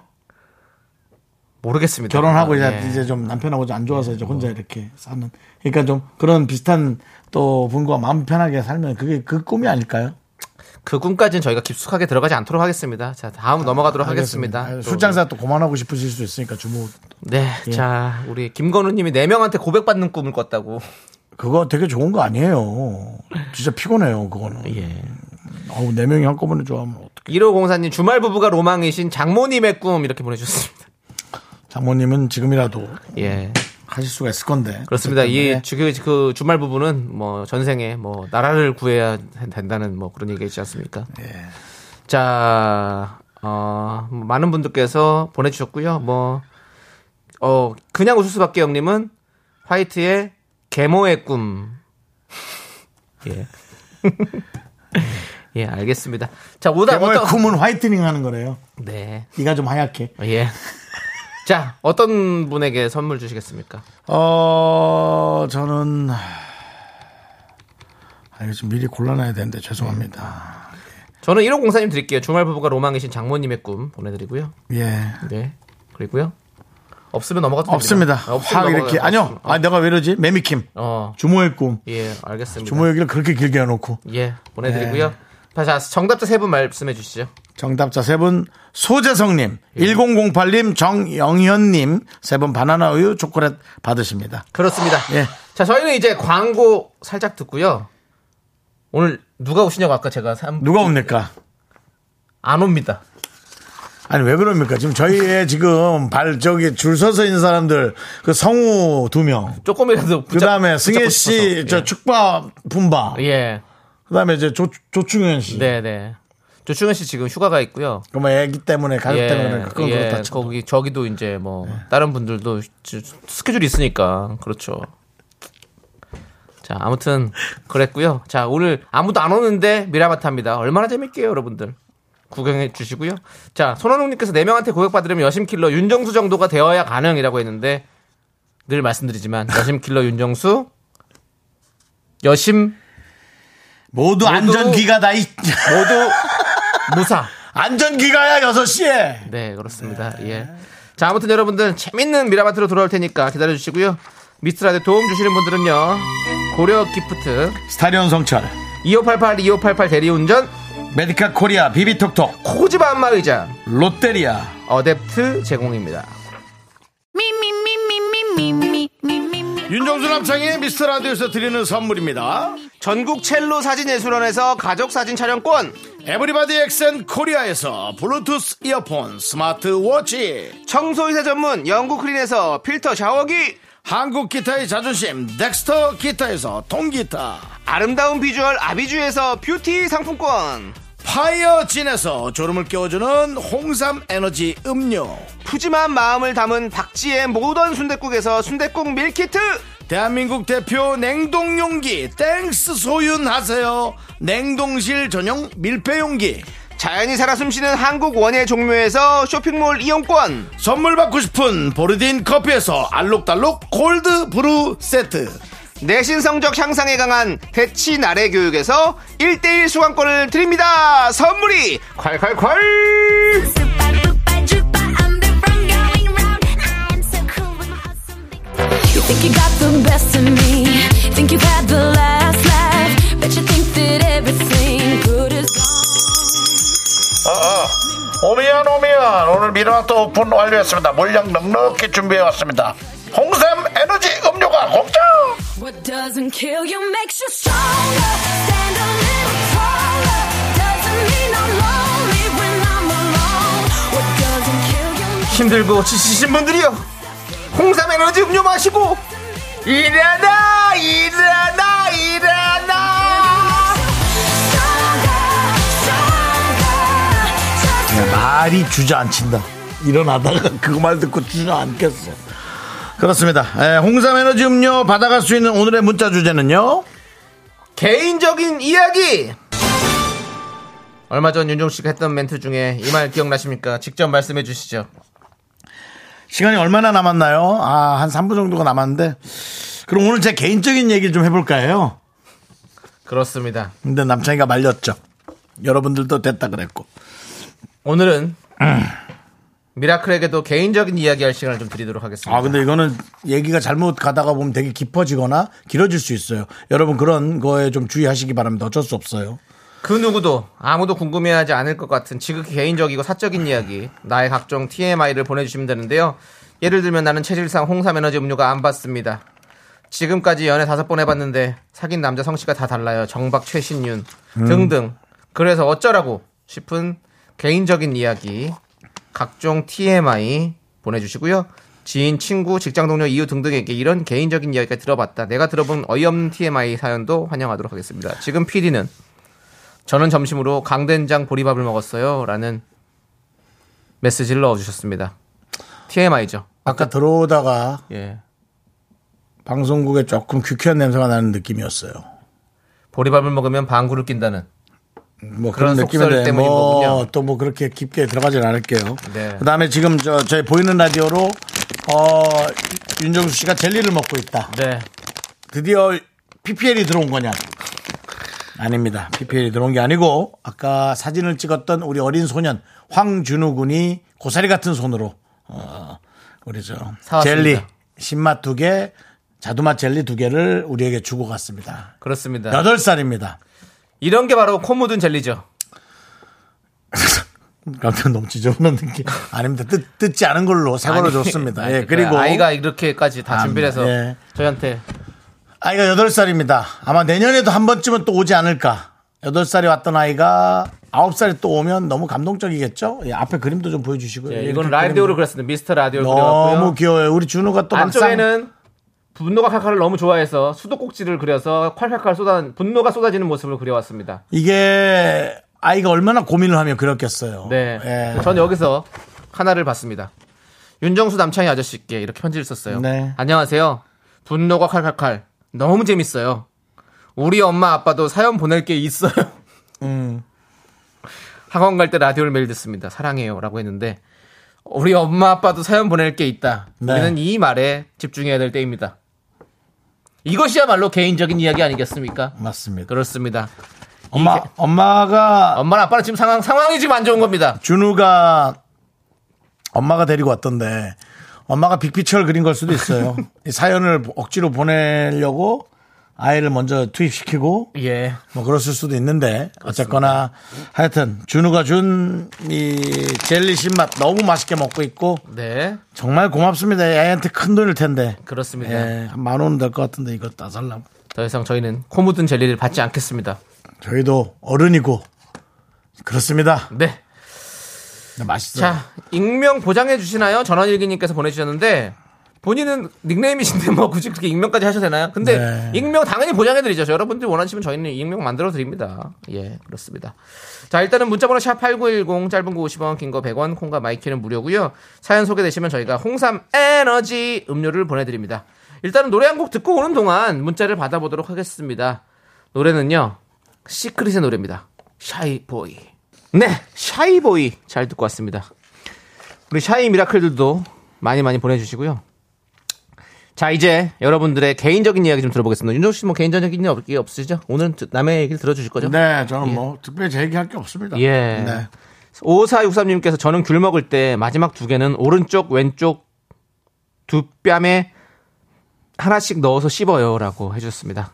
모르겠습니다. 결혼하고 아, 이제, 예. 이제 좀 남편하고 좀 안 좋아서 이제 혼자 이렇게 사는. 그러니까 좀 그런 비슷한 또 분과 마음 편하게 살면 그게 그 꿈이 아닐까요? 그 꿈까지는 저희가 깊숙하게 들어가지 않도록 하겠습니다. 자, 다음 넘어가도록 하겠습니다. 알겠습니다. 또 술장사 또 그만하고 싶으실 수 있으니까 주모. 네, 예. 자, 우리 김건우 님이 네 명한테 고백받는 꿈을 꿨다고. 그거 되게 좋은 거 아니에요. 진짜 피곤해요, 그거는. 예. 어우, 네 명이 한꺼번에 좋아하면 어떡해. 1504님 주말 부부가 로망이신 장모님의 꿈 이렇게 보내주셨습니다. 장모님은 지금이라도 예, 하실 수가 있을 건데. 그렇습니다. 이 네. 주, 그 주말 부부는 뭐 전생에 뭐 나라를 구해야 된다는 뭐 그런 얘기 있지 않습니까? 예. 자, 어, 뭐 많은 분들께서 보내주셨고요. 뭐, 어, 그냥 웃을 수밖에 형님은 화이트의 계모의 꿈. [laughs] 예. [laughs] 예, 알겠습니다. 자, 오다, 대모의 어떤, 쿰은 화이트닝 하는 거래요. 네. 이가 좀 하얗게. 예. 자, 어떤 분에게 선물 주시겠습니까? 어, 저는, 아, 좀 미리 골라놔야 되는데 죄송합니다. 저는 1호 공사님 드릴게요. 주말 부부가 로망이신 장모님의 꿈 보내드리고요. 예. 네. 그리고요. 없으면 넘어가도 됩니다. 없습니다. 아, 없으면 확 이렇게. 아니요. 아, 내가 왜 이러지? 매미킴. 어. 주모의 꿈. 예, 알겠습니다. 주모 얘기를 그렇게 길게 해놓고. 예, 보내드리고요. 자, 정답자 세 분 말씀해 주시죠. 정답자 세 분, 소재성님, 1008님, 정영현님, 세 분 바나나 우유 초콜릿 받으십니다. 그렇습니다. 예. 자, 저희는 이제 광고 살짝 듣고요. 오늘 누가 오시냐고 아까 제가 삼- 누가 옵니까? 안 옵니다. 아니, 왜 그럽니까? 지금 저희의 지금 발, 저기 줄 서서 있는 사람들, 그 성우 두 명, 조금이라도 그 다음에 붙잡고 승혜 씨, 싶어서. 저 축바, 분바, 예. 예. 그 다음에 이제 조, 조충현 씨. 네, 네. 조충현 씨 지금 휴가가 있고요. 그뭐 애기 때문에, 가족 예, 때문에, 그건 예, 그렇다 쳐도. 거기 저기도 이제 뭐 네. 다른 분들도 지- 스케줄이 있으니까 그렇죠. 자, 아무튼 그랬고요. 자, 오늘 아무도 안 오는데 미라마타입니다. 얼마나 재밌게요, 여러분들. 구경해 주시고요. 자, 손원웅님께서 4명한테 고백 받으려면 여심 킬러 윤정수 정도가 되어야 가능이라고 했는데 늘 말씀드리지만 여심 킬러 윤정수 여심 모두 안전기가 다 있, 모두 [laughs] 무사. 안전기가야 6시에. 네, 그렇습니다. 예. 자, 아무튼 여러분들 재밌는 미라마트로 돌아올 테니까 기다려 주시고요. 미스트라디오 도움 주시는 분들은요. 고려 기프트, 스타리온 성철, 2588, 2588 대리운전, 메디카 코리아, 비비톡톡, 코지바 안마 의자, 롯데리아, 어댑트 제공입니다. Me. 윤정수 남창희의 미스터 라디오에서 드리는 선물입니다. 전국 첼로 사진예술원에서 가족 사진 촬영권, 에브리바디 엑센 코리아에서 블루투스 이어폰, 스마트워치, 청소이사 전문 영구크린에서 필터 샤워기, 한국 기타의 자존심, 덱스터 기타에서 통기타, 아름다운 비주얼 아비주에서 뷰티 상품권, 파이어진에서 졸음을 깨워주는 홍삼 에너지 음료, 푸짐한 마음을 담은 박지의 모던 순댓국에서 순댓국 밀키트, 대한민국 대표 냉동용기 땡스 소윤하세요. 냉동실 전용 밀폐용기. 자연이 살아 숨쉬는 한국 원예 종묘에서 쇼핑몰 이용권 선물 받고 싶은 보르딘 커피에서 알록달록 골드 브루 세트. 내신 성적 향상에 강한 대치 나래 교육에서 1대1 수강권을 드립니다 선물이 콸콸콸 think you got the best of me? Think you've had the last laugh? Bet you think that everything good is gone. 오미안 오미안 오늘 미라마트 오픈 완료했습니다. 물량 넉넉히 준비해왔습니다. 홍삼 에너지 음료가 공짜. What doesn't kill you makes you stronger. Stand a little taller. Doesn't mean I'm lonely when I'm alone. What doesn't kill you makes 힘들고 지치신 분들이요 홍삼 에너지 음료 마시고 일어나 일어나 일어나 말이 주저앉힌다. 일어나다가 [laughs] 그 말 듣고 주저앉겠어. 그렇습니다. 에, 홍삼 에너지 음료 받아갈 수 있는 오늘의 문자 주제는요. 개인적인 이야기 얼마 전 윤종 씨가 했던 멘트 중에 이 말 기억나십니까 직접 말씀해 주시죠 시간이 얼마나 남았나요? 아, 한 3분 정도가 남았는데. 그럼 오늘 제 개인적인 얘기를 좀 해볼까 해요. 그렇습니다 근데 남창이가 말렸죠. 여러분들도 됐다 그랬고. 오늘은 미라클에게도 개인적인 이야기할 시간을 좀 드리도록 하겠습니다. 아, 근데 이거는 얘기가 잘못 가다가 보면 되게 깊어지거나 길어질 수 있어요. 여러분 그런 거에 좀 주의하시기 바랍니다. 어쩔 수 없어요. 그 누구도 아무도 궁금해하지 않을 것 같은 지극히 개인적이고 사적인 이야기, 나의 각종 TMI를 보내주시면 되는데요. 예를 들면 나는 체질상 홍삼 에너지 음료가 안 받습니다. 지금까지 연애 다섯 번 해봤는데 사귄 남자 성씨가 다 달라요. 정박, 최신윤 등등. 그래서 어쩌라고 싶은 개인적인 이야기, 각종 TMI 보내주시고요. 지인, 친구, 직장 동료, 이유 등등에게 이런 개인적인 이야기가 들어봤다. 내가 들어본 어이없는 TMI 사연도 환영하도록 하겠습니다. 지금 PD는 저는 점심으로 강된장 보리밥을 먹었어요. 라는 메시지를 넣어주셨습니다. TMI죠. 아까 들어오다가 예. 방송국에 조금 큐큐한 냄새가 나는 느낌이었어요. 보리밥을 먹으면 방구를 낀다는. 뭐 그런 그런, 느낌인데. 뭐또 뭐 그렇게 깊게 들어가진 않을게요. 네. 그다음에 지금 저 저희 보이는 라디오로 어 윤정수 씨가 젤리를 먹고 있다. 네. 드디어 PPL이 들어온 거냐? 아닙니다. PPL이 들어온 게 아니고 아까 사진을 찍었던 우리 어린 소년 황준우 군이 고사리 같은 손으로 어, 우리 저 사왔습니다. 젤리 신맛 두 개, 자두맛 젤리 두 개를 우리에게 주고 갔습니다. 그렇습니다. 여덟 살입니다. 이런 게 바로 코 묻은 젤리죠. [laughs] 깜짝 너무 지저분한 느낌. 아닙니다. 뜯, 뜯지 않은 걸로 사과를 아니, 줬습니다. 아니, 예, 그리고 아이가 이렇게까지 다 아, 준비를 해서 예. 저희한테 아이가 8살입니다. 아마 내년에도 한 번쯤은 또 오지 않을까. 8살이 왔던 아이가 9살이 또 오면 너무 감동적이겠죠? 예, 앞에 그림도 좀 보여주시고요. 예, 예, 이건 라디오로. 그렸습니다. 미스터 라디오로 너무 그려왔고요. 귀여워요. 우리 준우가 또 안쪽에는 분노가 칼칼을 너무 좋아해서 수도꼭지를 그려서 콸콸콸 쏟아 분노가 쏟아지는 모습을 그려왔습니다. 이게 아이가 얼마나 고민을 하며 그렸겠어요. 네. 예. 전 여기서 하나를 봤습니다. 윤정수 남창희 아저씨께 이렇게 편지를 썼어요. 네. 안녕하세요. 분노가 칼칼칼. 너무 재밌어요. 우리 엄마 아빠도 사연 보낼 게 있어요. 음. 학원 갈 때 라디오를 매일 듣습니다. 사랑해요. 라고 했는데 우리 엄마 아빠도 사연 보낼 게 있다. 네. 우리는 이 말에 집중해야 될 때입니다. 이것이야말로 개인적인 이야기 아니겠습니까? 맞습니다. 그렇습니다. 엄마, 이게- 엄마가 엄마랑 아빠는 지금 상황, 상황이 지금 안 좋은 겁니다. 준우가 엄마가 데리고 왔던데 엄마가 빅피처를 그린 걸 수도 있어요. [laughs] 이 사연을 억지로 보내려고 아이를 먼저 투입시키고 예. 뭐 그랬을 수도 있는데 어쨌거나 하여튼 준우가 준 이 젤리 신맛 너무 맛있게 먹고 있고 네. 정말 고맙습니다. 애한테 큰 돈일 텐데. 그렇습니다. 예, 한만 원은 될 것 같은데 이거 따살라고. 더 이상 저희는 코 묻은 젤리를 받지 않겠습니다. 저희도 어른이고 그렇습니다. 네. 네, 맛있어요. 자, 익명 보장해 주시나요? 전원일기님께서 보내주셨는데 본인은 닉네임이신데 뭐 굳이 그렇게 익명까지 하셔도 되나요? 근데 네. 익명 당연히 보장해 드리죠. 여러분들이 원하시면 저희는 익명 만들어 드립니다. 예, 그렇습니다. 자, 일단은 문자번호 샵8910 짧은 거 50원, 긴 거 100원, 콩과 마이케이는 무료고요. 사연 소개되시면 저희가 홍삼 에너지 음료를 보내드립니다. 일단은 노래 한 곡 듣고 오는 동안 문자를 받아보도록 하겠습니다. 노래는요, 시크릿의 노래입니다. Shy Boy. 네, Shy Boy 잘 듣고 왔습니다. 우리 shy miracle들도 많이 많이 보내주시고요. 자, 이제 여러분들의 개인적인 이야기 좀 들어보겠습니다. 윤정수 씨뭐 개인적인 얘기 없으시죠? 오늘은 남의 얘기를 들어주실 거죠? 네, 저는 뭐 특별히 제 얘기할 게 없습니다. 예. 네. 5463님께서 저는 귤 먹을 때 마지막 두 개는 오른쪽, 왼쪽 두 뺨에 하나씩 넣어서 씹어요. 라고 해주셨습니다.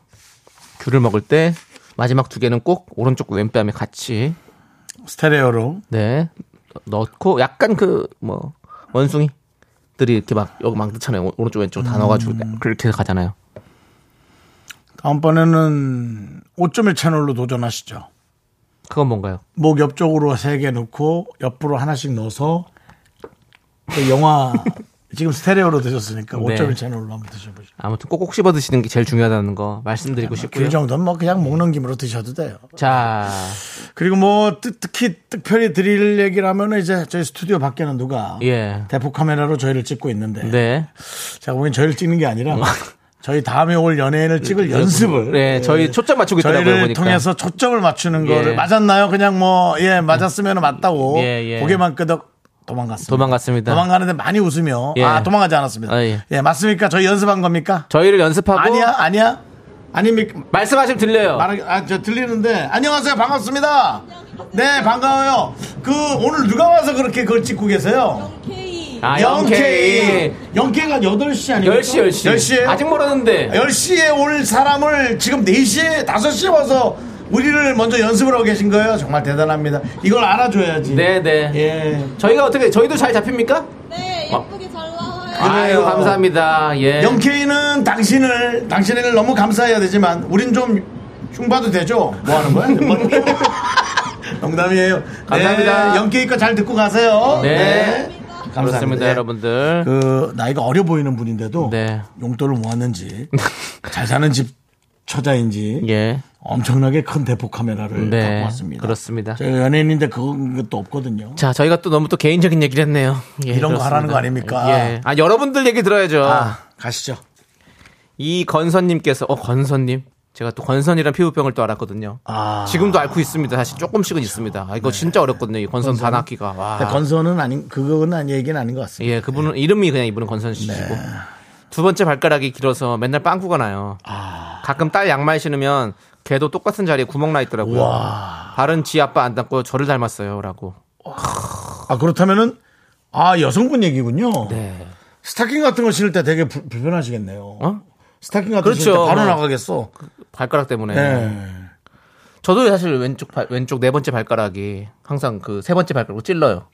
귤을 먹을 때 마지막 두 개는 꼭 오른쪽, 왼뺨에 같이, 스테레오로. 네, 넣고 약간 그, 뭐, 원숭이들이 이렇게 막, 여기. 오- 오른쪽, 왼쪽 다 넣어가지고 그렇게 가잖아요. 다음번에는 5.1 채널로 도전하시죠. 그건 뭔가요? 목 옆쪽으로 세 개 넣고 옆으로 하나씩 넣어서 그 영화 지금 스테레오로 드셨으니까 네. 5.1 채널로 한번 드셔보시죠. 아무튼 꼭꼭 씹어 드시는 게 제일 중요하다는 거 말씀드리고 싶고요. 그 정도는 뭐 그냥 먹는 김으로 드셔도 돼요. 자, 그리고 뭐 특- 특히 특별히 드릴 얘기를 하면은 이제 저희 스튜디오 밖에는 누가 예. 대포 카메라로 저희를 찍고 있는데 네. 제가 보기엔 저희를 찍는 게 아니라 저희 다음에 올 연예인을 찍을 연습을 네, 저희 초점 맞추고 있더라고요, 저희를 보니까. 통해서 초점을 맞추는 예. 거를 맞았나요? 그냥 뭐 예 맞았으면 맞다고 예, 예. 고개만 끄덕 도망갔습니다. 도망갔습니다. 도망가는데 많이 웃으며 예. 아 도망가지 않았습니다. 아, 예. 예. 맞습니까? 저희 연습한 겁니까? 저희를 연습하고 아니야 아니야 아닙니까? 말씀하시면 들려요. 아, 저 들리는데 안녕하세요 반갑습니다. 네 반가워요. 그 오늘 누가 와서 그렇게 그걸 찍고 계세요? 아, 영케이. 영케이가 8시 아니에요? 10시, 10시. 10시에요? 아직 모르는데. 10시에 올 사람을 지금 4시에, 5시에 와서 우리를 먼저 연습을 하고 계신 거예요? 정말 대단합니다. 이걸 알아줘야지. 네, 네. 예. 저희가 어떻게, 저희도 잘 잡힙니까? 네, 예쁘게 잘 나와요. 아유, 감사합니다. 예. 영케이는 당신을, 당신을 너무 감사해야 되지만, 우린 좀 흉봐도 되죠? 뭐 하는 거야? 뭐- [laughs] [laughs] 농담이에요. 감사합니다. 네, 영케이 거잘 듣고 가세요. 네. 감사합니다. 그렇습니다, 네. 여러분들. 그 나이가 어려 보이는 분인데도 네. 용돈을 모았는지 [laughs] 잘 사는 집 처자인지 예. 엄청나게 큰 대포 카메라를 네, 갖고 왔습니다. 그렇습니다. 제가 연예인인데 그런 것도 없거든요. 자, 저희가 또 너무 또 개인적인 얘기를 했네요. 예, 이런 거 그렇습니다. 하라는 거 아닙니까? 예. 아, 여러분들 얘기 들어야죠. 아, 가시죠. 이 건선님께서, 어, 건선님? 제가 또 건선이란 피부병을 또 알았거든요. 아. 지금도 앓고 있습니다. 사실 조금씩은 있습니다. 아, 이거 진짜 어렵거든요. 이 건선 다 낫기가. 와. 건선은 아닌 그거는 아니 얘기는 아닌 것 같습니다. 예, 그분은 이름이 그냥 이분은 건선 씨시고 두 번째 발가락이 길어서 맨날 빵꾸가 나요. 가끔 딸 양말 신으면 걔도 똑같은 자리에 구멍 나 있더라고요. 와. 발은 지 아빠 안 닮고 저를 닮았어요라고. 아, 그렇다면은, 아, 여성분 얘기군요. 네. 스타킹 같은 거 신을 때 되게 불, 불편하시겠네요. 어? 스타킹 같은 거 신을 그렇죠. 때 바로 네. 나가겠어. 발가락 때문에. 네. 저도 사실 왼쪽 발, 왼쪽 네 번째 발가락이 항상 그 세 번째 발가락으로 찔러요.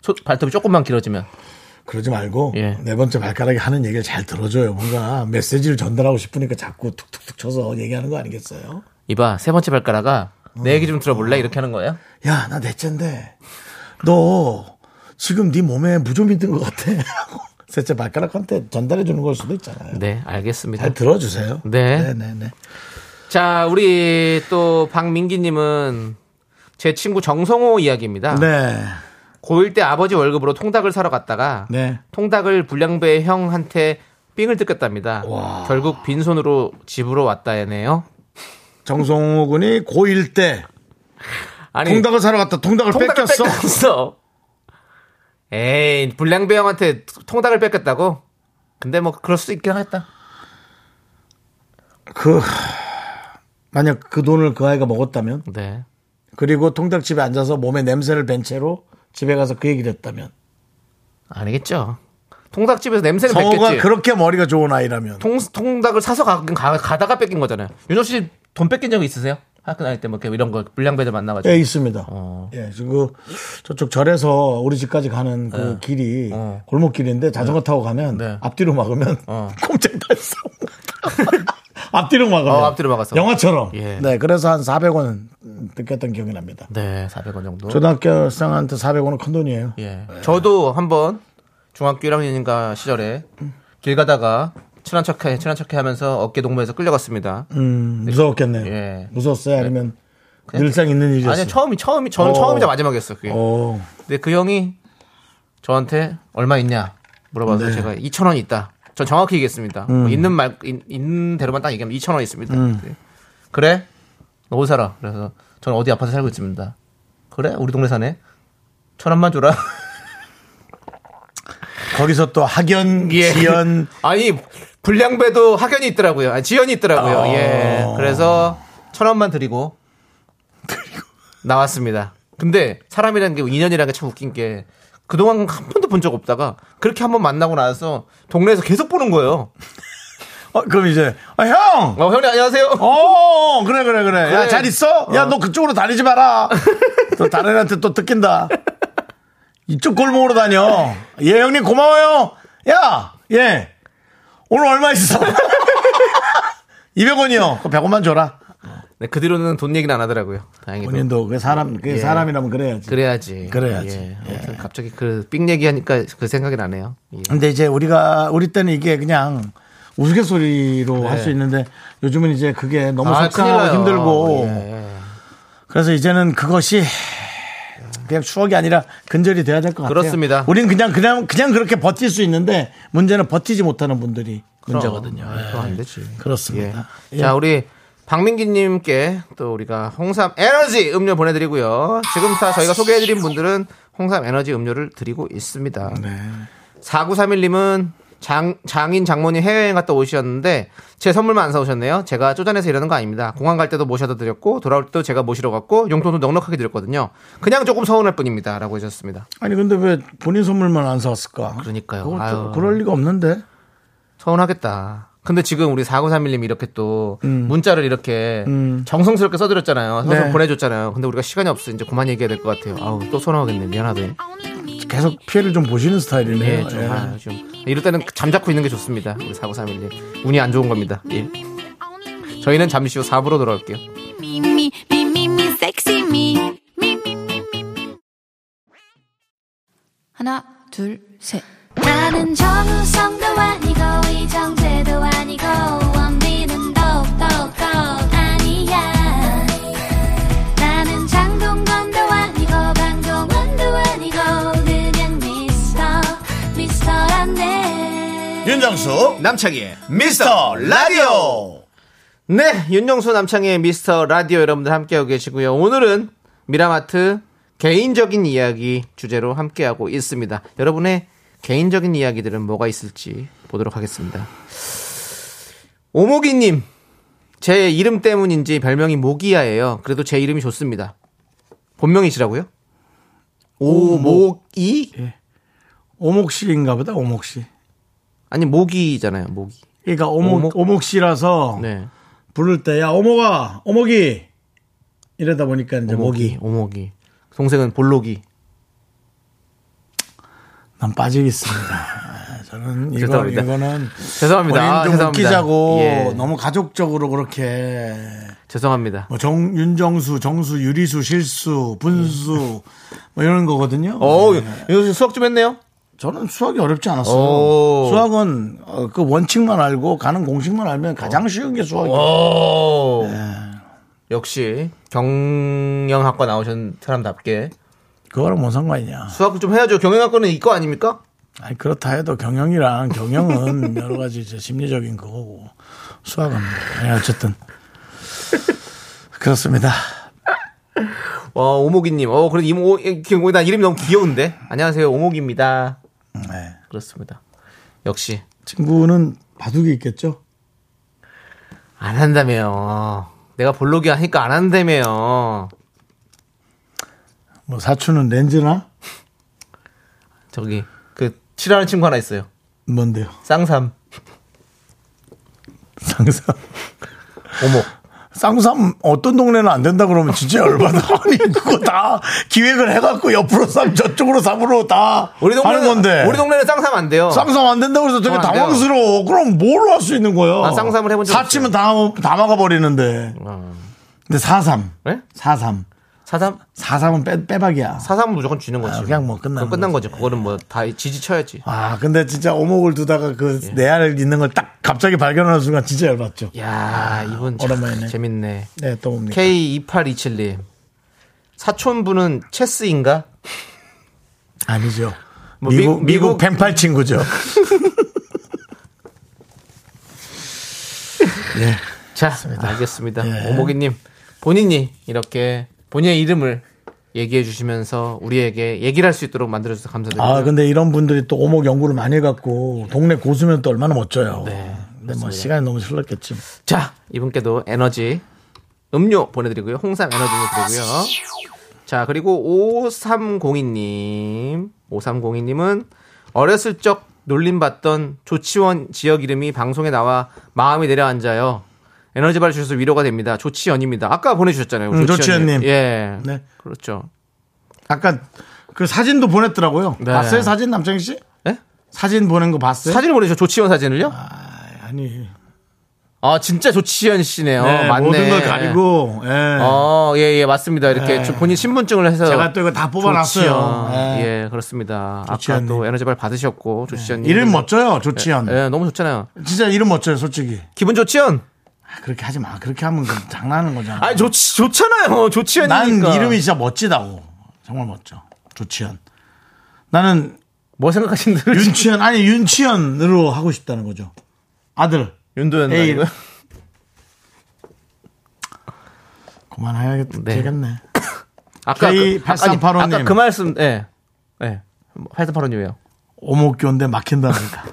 소- 발톱이 조금만 길어지면. 그러지 말고 예. 네 번째 발가락이 하는 얘기를 잘 들어줘요. 뭔가 메시지를 전달하고 싶으니까 자꾸 툭툭툭 쳐서 얘기하는 거 아니겠어요? 이봐 세 번째 발가락아 내 얘기 좀 들어볼래 이렇게 하는 거예요? 야, 나 넷째인데 너 지금 네 몸에 무좀이 든 것 같아. [laughs] 셋째 발가락한테 전달해 주는 걸 수도 있잖아요. 네 알겠습니다. 잘 들어주세요. 네. 네, 네, 네. 자 우리 또 박민기님은 제 친구 정성호 이야기입니다. 네. 고1 때 아버지 월급으로 통닭을 사러 갔다가 네. 통닭을 불량배 형한테 삥을 뜯겼답니다. 와. 결국 빈손으로 집으로 왔다네요. 정성호 군이 고1 때 아니 통닭을 사러 갔다 통닭을, 통닭을 뺏겼어. 뺏겼어. 에이 불량배 형한테 통닭을 뺏겼다고? 근데 뭐 그럴 수 있긴 하겠다. 그 만약 그 돈을 그 아이가 먹었다면 네. 그리고 통닭집에 앉아서 몸에 냄새를 벤 채로 집에 가서 그 얘기를 했다면 아니겠죠. 통닭집에서 냄새는 성호가 뺏겠지. 그렇게 머리가 좋은 아이라면 통, 통닭을 사서 가, 가, 가 다가 뺏긴 거잖아요. 윤호 씨 돈 뺏긴 적 있으세요? 학교 다닐 때뭐 이런 거 불량배들 만나가지고. 예 있습니다. 어. 예 지금 그 저쪽 절에서 우리 집까지 가는 그 길이 어. 골목길인데 자전거 타고 가면 네. 앞뒤로 막으면 어. [laughs] 꼼짝 달성. [laughs] 앞뒤로 막으면 어, 앞뒤로 막아서. 영화처럼. 예. 네 그래서 한 400원 뜯겼던 기억이 납니다. 네, 400원 정도. 초등학교 생한테 400원은 큰 돈이에요. 예. 저도 한번 중학교 1학년인가 시절에 길 가다가 친한 척해, 친한 척해 하면서 어깨 동무해서 끌려갔습니다. 음, 무서웠겠네요. 예. 무서웠어요? 아니면 늘상 있는 일이었어요? 아니, 처음이, 처음이, 저는 어. 처음이자 마지막이었어요. 그게. 어, 근데 그 형이 저한테 얼마 있냐 물어봐서 네. 제가 2천 원 있다. 전 정확히 얘기했습니다. 음. 뭐 있는 말 있, 는 대로만 딱 얘기하면 2천 원 있습니다. 네. 그래? 너 어디 살아? 그래서 저는 어디 아파트 살고 있습니다. 그래? 우리 동네 사네. 천 원만 줘라. [laughs] 거기서 또 학연, 예. 지연, [laughs] 아니 불량배도 학연이 있더라고요. 아니, 지연이 있더라고요. 어. 예. 그래서 천 원만 드리고 나왔습니다. 근데 사람이라는 게 인연이라는 게 참 웃긴 게 그동안 한 번도 본 적 없다가 그렇게 한 번 만나고 나서 동네에서 계속 보는 거예요. 어, 그럼 이제, 아, 형! 어, 형님 안녕하세요. 어, 그래, 그래, 그래. 야, 그래. 잘 있어? 야, 너 그쪽으로 다니지 마라. [laughs] 또 다른 애한테 또 뜯긴다. 이쪽 골목으로 다녀. 예, 형님 고마워요. 야, 예. 오늘 얼마 있어? 200원이요. 그 100원만 줘라. 네, 그 뒤로는 돈 얘기는 안 하더라고요. 다행히도. 본인도 그 사람, 그 예. 사람이라면 그래야지. 그래야지. 그래야지. 예. 아무튼 갑자기 그 삑 얘기하니까 그 생각이 나네요. 예. 근데 이제 우리가 우리 때는 이게 그냥 우스갯소리로 할수 있는데 요즘은 이제 그게 너무 아, 속상하고. 힘들고 예. 그래서 이제는 그것이 그냥 추억이 아니라 근절이 돼야 될 것 같아요. 그렇습니다. 우리는 그냥 그냥 그냥 그렇게 버틸 수 있는데 문제는 버티지 못하는 분들이 문제거든요. 그럼, 예. 그럼 안 되지. 그렇습니다. 예. 자, 우리 박민기님께 또 우리가 홍삼 에너지 음료 보내드리고요. 지금부터 저희가 소개해드린 분들은 홍삼 에너지 음료를 드리고 있습니다. 네. 4931님은 장, 장인 장모님 해외여행 갔다 오셨는데 제 선물만 안 사오셨네요. 제가 쪼잔해서 이러는 거 아닙니다. 공항 갈 때도 모셔다 드렸고 돌아올 때도 제가 모시러 갔고 용돈도 넉넉하게 드렸거든요. 그냥 조금 서운할 뿐입니다. 라고 하셨습니다. 아니 근데 왜 본인 선물만 안 사왔을까? 그러니까요. 아유. 그럴 리가 없는데. 서운하겠다. 근데 지금 우리 4931님이 이렇게 또 음. 문자를 이렇게 정성스럽게 써드렸잖아요. 네. 보내줬잖아요. 근데 우리가 시간이 없어 이제 그만 얘기해야 될 것 같아요. 아우 또 서운하겠네. 미안하네. 계속 피해를 좀 보시는 스타일이네요. 예, 좀, 예. 아, 좀 이럴 때는 잠자코 있는 게 좋습니다. 우리 4931님 운이 안 좋은 겁니다. 예. 저희는 잠시 후 4부로 돌아올게요. 하나, 둘, 셋. 나는 정우성도 아니고 이정재도 아니고 원빈은 더욱더 아니야 나는 장동건도 아니고 강동원도 아니고 그냥 미스터 미스터란데 윤정수 남창희의 미스터 라디오. 네, 윤정수 남창희의 미스터 라디오 여러분들 함께하고 계시고요. 오늘은 미라마트 개인적인 이야기 주제로 함께하고 있습니다. 여러분의 개인적인 이야기들은 뭐가 있을지 보도록 하겠습니다. 오목이님, 제 이름 때문인지 별명이 모기야예요. 그래도 제 이름이 좋습니다. 본명이시라고요? 오목이? 오목씨인가 보다, 오목씨. 아니 모기잖아요. 모기. 그러니까 오목, 오목? 오목씨라서 네. 부를 때, 야, 오목아, 오목이! 이러다 보니까 이제 목이. 오목이. 동생은 볼록이. 난 빠지겠습니다. 아, 저는 [laughs] 이거, 죄송합니다. 이거는. 죄송합니다. 본인 아, 좀 죄송합니다. 웃기자고 예. 너무 가족적으로 그렇게 죄송합니다. 뭐 정, 윤정수, 정수, 유리수, 실수, 분수 뭐 이런 거거든요. 어, 네. 이거 수학 좀 했네요. 저는 수학이 어렵지 않았어요. 오. 수학은 어, 그 원칙만 알고 가는 공식만 알면 가장 쉬운 게 수학이에요. 오. 네. 역시 경영학과 나오신 사람답게 그거랑 뭔 상관이냐. 수학을 좀 해야죠. 경영학과는 이거 아닙니까? 아니, 그렇다 해도 경영이랑 경영은 [laughs] 여러 가지 이제 심리적인 그거고 수학은 아니, 어쨌든 그렇습니다. 어, 오목이님. 어, 그래도 이모, 기난 이름이 너무 귀여운데. 안녕하세요. 오목입니다. 네. 그렇습니다. 역시. 친구는 바둑이 있겠죠? 안 한다며요. 내가 볼록이 하니까 안 한다며요. 뭐 사촌은 렌즈나 저기, 그, 칠하는 친구 하나 있어요. 뭔데요? 쌍삼. 상삼. 오목. 쌍삼 어떤 동네는 안 된다 그러면 진짜 열받아. [laughs] 아니 그거 다 기획을 해갖고 옆으로 삼 저쪽으로 삼으로 다 우리 동네는, 하는 건데. 우리 동네는 쌍삼 안 돼요. 쌍삼 안 된다고 해서 되게 어, 안 돼요. 당황스러워. 그럼 뭘할수 있는 거야? 난 쌍삼을 해본 적 사치면 다, 다 막아버리는데. 어. 근데 사삼. 네? 사삼. 사삼? 사삼은 빼, 빼박이야. 사삼은 무조건 쥐는 거지. 아, 그냥 뭐 그건 끝난 거지. 거지. 그거는 뭐 다 지지쳐야지. 아, 근데 진짜 오목을 두다가 그 예. 내알 있는 걸 딱 갑자기 발견하는 순간 진짜 열받죠. 야 이분 참 오랜만이네. 재밌네. 네, 또 뭡니까? K2827님. 사촌분은 체스인가? 아니죠. 뭐 미국, 미- 미국 미국- 펜팔 친구죠. [laughs] 예. 자, 알겠습니다. 예. 오목이님, 본인이 이렇게 본인의 이름을 얘기해 주시면서 우리에게 얘기를 할 수 있도록 만들어 주셔서 감사드립니다. 아, 근데 이런 분들이 또 오목 연구를 많이 해 갖고 동네 고수면 또 얼마나 멋져요. 네, 근데 뭐 시간이 너무 흘렀겠지. 자, 이분께도 에너지 음료 보내 드리고요. 홍삼 에너지 음료 드리고요. 자, 그리고 5302님. 5302님은 어렸을 적 놀림받던 조치원 지역 이름이 방송에 나와 마음이 내려앉아요. 에너지 발 주셔서 위로가 됩니다. 조치연입니다. 아까 보내주셨잖아요. 음, 조치연님. 예. 네. 그렇죠. 아까 그 사진도 보냈더라고요. 네. 봤어요? 사진 남창희 씨? 예? 사진 보낸 거 봤어요? 사진을 보내주셨죠. 조치연 사진을요? 아 니. 아, 진짜 조치연 씨네요. 네, 맞네. 모든 걸 가리고. 예. 어, 예, 예, 맞습니다. 이렇게 네. 저 본인 신분증을 해서. 제가 또 이거 다 뽑아놨어요. 예. 예, 그렇습니다. 아까 조치연님. 또 에너지발 받으셨고, 조치연님. 이름 멋져요, 조치현. 예, 너무 좋잖아요. 진짜 이름 멋져요, 솔직히. 기분 좋지연? 아, 그렇게 하지 마. 그렇게 하면 그 장난하는 거잖아. 아니, 좋지, 좋잖아요. 조치연이니까. 난 이름이 진짜 멋지다고. 정말 멋져. 조치현. 나는 뭐 생각하시는 대로. 윤치현, 아니, 윤치현으로 하고 싶다는 거죠. 아들. 윤도현 에이. 아니고요? [laughs] 그만해야겠, 네. 되겠네. [coughs] 아까 그, K8385 아까, 님. 아까 그 말씀, 예. 예. 8385님이요. 오목교인데 막힌다니까.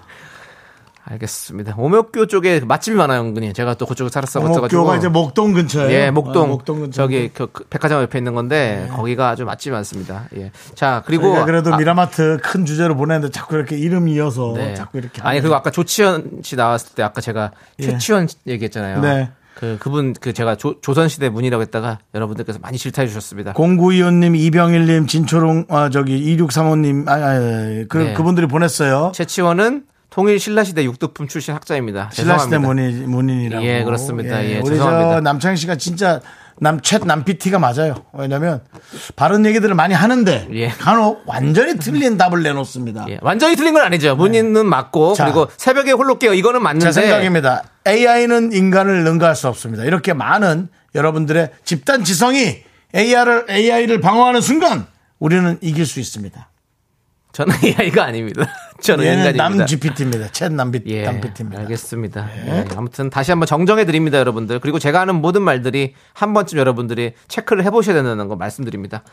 알겠습니다. 오목교 쪽에 맛집이 많아요, 은근히. 제가 또 그쪽에 살았어가지고. 오목교가 이제 목동 근처에. 예, 목동. 목동 근처. 저기 그, 그 백화점 옆에 있는 건데 거기가 아주 맛집이 많습니다. 예. 자, 그리고 그래도 아, 미라마트 큰 주제로 보냈는데 자꾸 이렇게 이름 이어서 네. 자꾸 이렇게. 아니. 그리고 아까 조치현 씨 나왔을 때 아까 제가 예. 최치현 얘기했잖아요. 네. 그 그분 그 제가 조, 조선시대 문이라고 했다가 여러분들께서 많이 질타해 주셨습니다. 0925님, 이병일님, 진초롱, 아, 저기, 2635님, 아, 아, 아, 그, 네. 그분들이 보냈어요. 최치원은 통일 신라시대 육두품 출신 학자입니다. 신라시대. 문인, 문인이라고. 예, 그렇습니다. 예, 우리 죄송합니다. 저 남창희 씨가 진짜 남, 챗 남 PT가 맞아요. 왜냐면, 바른 얘기들을 많이 하는데, 예. 간혹 완전히 틀린 답을 내놓습니다. 예, 완전히 틀린 건 아니죠. 문인은 맞고 네. 자. 그리고 새벽에 홀로 깨요. 이거는 맞는데 제 생각입니다. AI는 인간을 능가할 수 없습니다. 이렇게 많은 여러분들의 집단 지성이 AI를, AI를 방어하는 순간, 우리는 이길 수 있습니다. 저는 [laughs] AI가 아닙니다. [laughs] 저는 얘는. 남 GPT입니다. 챗 남, 예, 남 PT입니다. 알겠습니다. 예, 아무튼 다시 한번 정정해 드립니다, 여러분들. 그리고 제가 하는 모든 말들이 한 번쯤 여러분들이 체크를 해보셔야 된다는 거 말씀드립니다.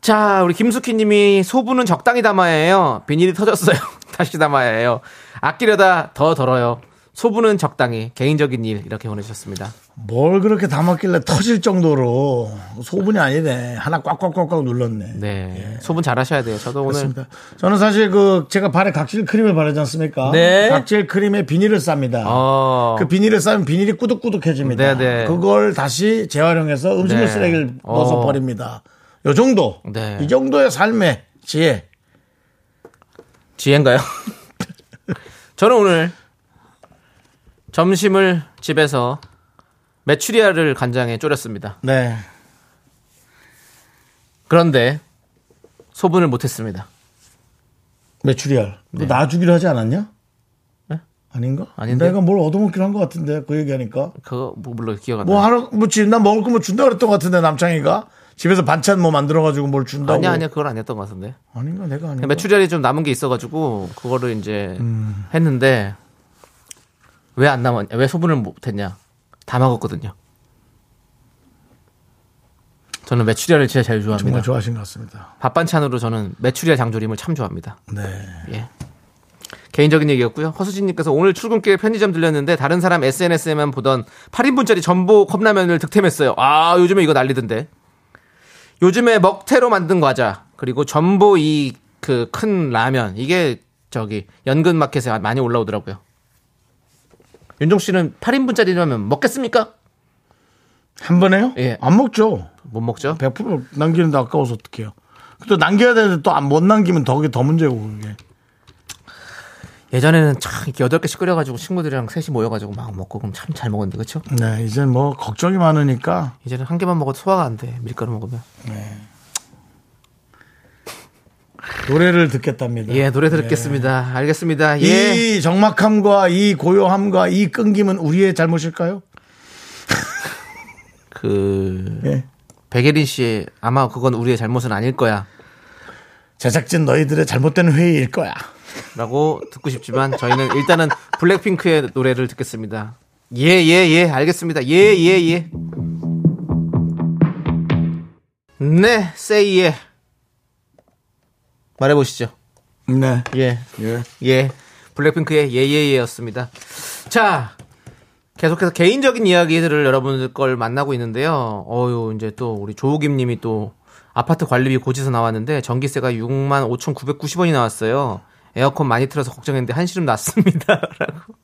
자, 우리 김숙희님이 소분은 적당히 담아야 해요. 비닐이 터졌어요. [laughs] 다시 담아야 해요. 아끼려다 더 덜어요. 소분은 적당히 개인적인 일 이렇게 보내주셨습니다. 뭘 그렇게 담았길래 터질 정도로 소분이 아니네. 하나 꽉꽉꽉꽉 눌렀네. 네. 소분 잘 하셔야 돼요. 저도 오늘 그렇습니다. 저는 사실 그 제가 발에 각질 크림을 바르지 않습니까? 네. 각질 크림에 비닐을 쌉니다. 어, 그 비닐을 싸면 비닐이 꾸덕꾸덕해집니다. 네네. 그걸 다시 재활용해서 음식물 네. 쓰레기를 넣어서 어. 버립니다. 요 정도. 네. 이 정도의 삶의 지혜. 지혜인가요? [laughs] 저는 오늘 점심을 집에서 메추리알을 간장에 졸였습니다. 네. 그런데 소분을 못했습니다. 메추리알. 네. 그거 놔주기로 하지 않았냐? 네? 아닌가? 아닌데? 내가 뭘 얻어먹긴 한것 같은데 그 얘기하니까. 그거 뭐 물론 기억 안뭐 나요. 하나 뭐 지- 나 먹을 거 뭐 준다 그랬던 것 같은데 남창이가 집에서 반찬 뭐 만들어 가지고 뭘 준다고. 아니야 아니야 그건 아니었던 것 같은데. 아닌가 내가 아닌가. 메추리알이 좀 남은 게 있어가지고 그거를 이제 음. 했는데 왜 안 남았냐? 왜 소분을 못했냐? 다 먹었거든요. 저는 메추리알을 진짜 제일 좋아합니다. 정말 좋아하신 것 같습니다. 밥 반찬으로 저는 메추리알 장조림을 참 좋아합니다. 네. 예. 개인적인 얘기였고요. 허수진님께서 오늘 출근길 편의점 들렸는데 다른 사람 SNS에만 보던 8인분짜리 전복 컵라면을 득템했어요. 아 요즘에 이거 난리던데. 요즘에 먹태로 만든 과자 그리고 전보 이 그 큰 라면 이게 저기 연근 마켓에 많이 올라오더라고요. 윤종 씨는 8인분짜리 라면 먹겠습니까? 한 번에요? 예. 안 먹죠. 못 먹죠. 100% 남기는데 아까워서 어떡해요. 또 남겨야 되는데 또 못 남기면 더, 그게 더 문제고, 그게. 예전에는 참 이렇게 8개씩 끓여가지고 친구들이랑 셋이 모여가지고 막 먹고 그럼 참 잘 먹었는데 그쵸? 네, 이제 뭐, 걱정이 많으니까. 이제는 한 개만 먹어도 소화가 안 돼. 밀가루 먹으면. 노래를 듣겠답니다. 예, 노래 들었겠습니다. 알겠습니다. 예. 이 적막함과 이 고요함과 이 끊김은 우리의 잘못일까요? [laughs] 그 예. 백예린 씨 아마 그건 우리의 잘못은 아닐 거야라고 제작진 너희들의 잘못된 회의일 거야. 듣고 싶지만 저희는 일단은 블랙핑크의 노래를 듣겠습니다. 예, 예, 예. 알겠습니다. 예, 예, 예. 네, 세이 예. 말해 보시죠. 네. 예. 예. 예. 블랙핑크의 예예예였습니다. 자, 계속해서 개인적인 이야기들을 여러분들 걸 만나고 있는데요. 어유 이제 또 우리 조우김 님이 또 아파트 관리비 고지서 나왔는데 전기세가 6만 5,990원이 나왔어요. 에어컨 많이 틀어서 걱정했는데 한시름 났습니다. [laughs] 라고.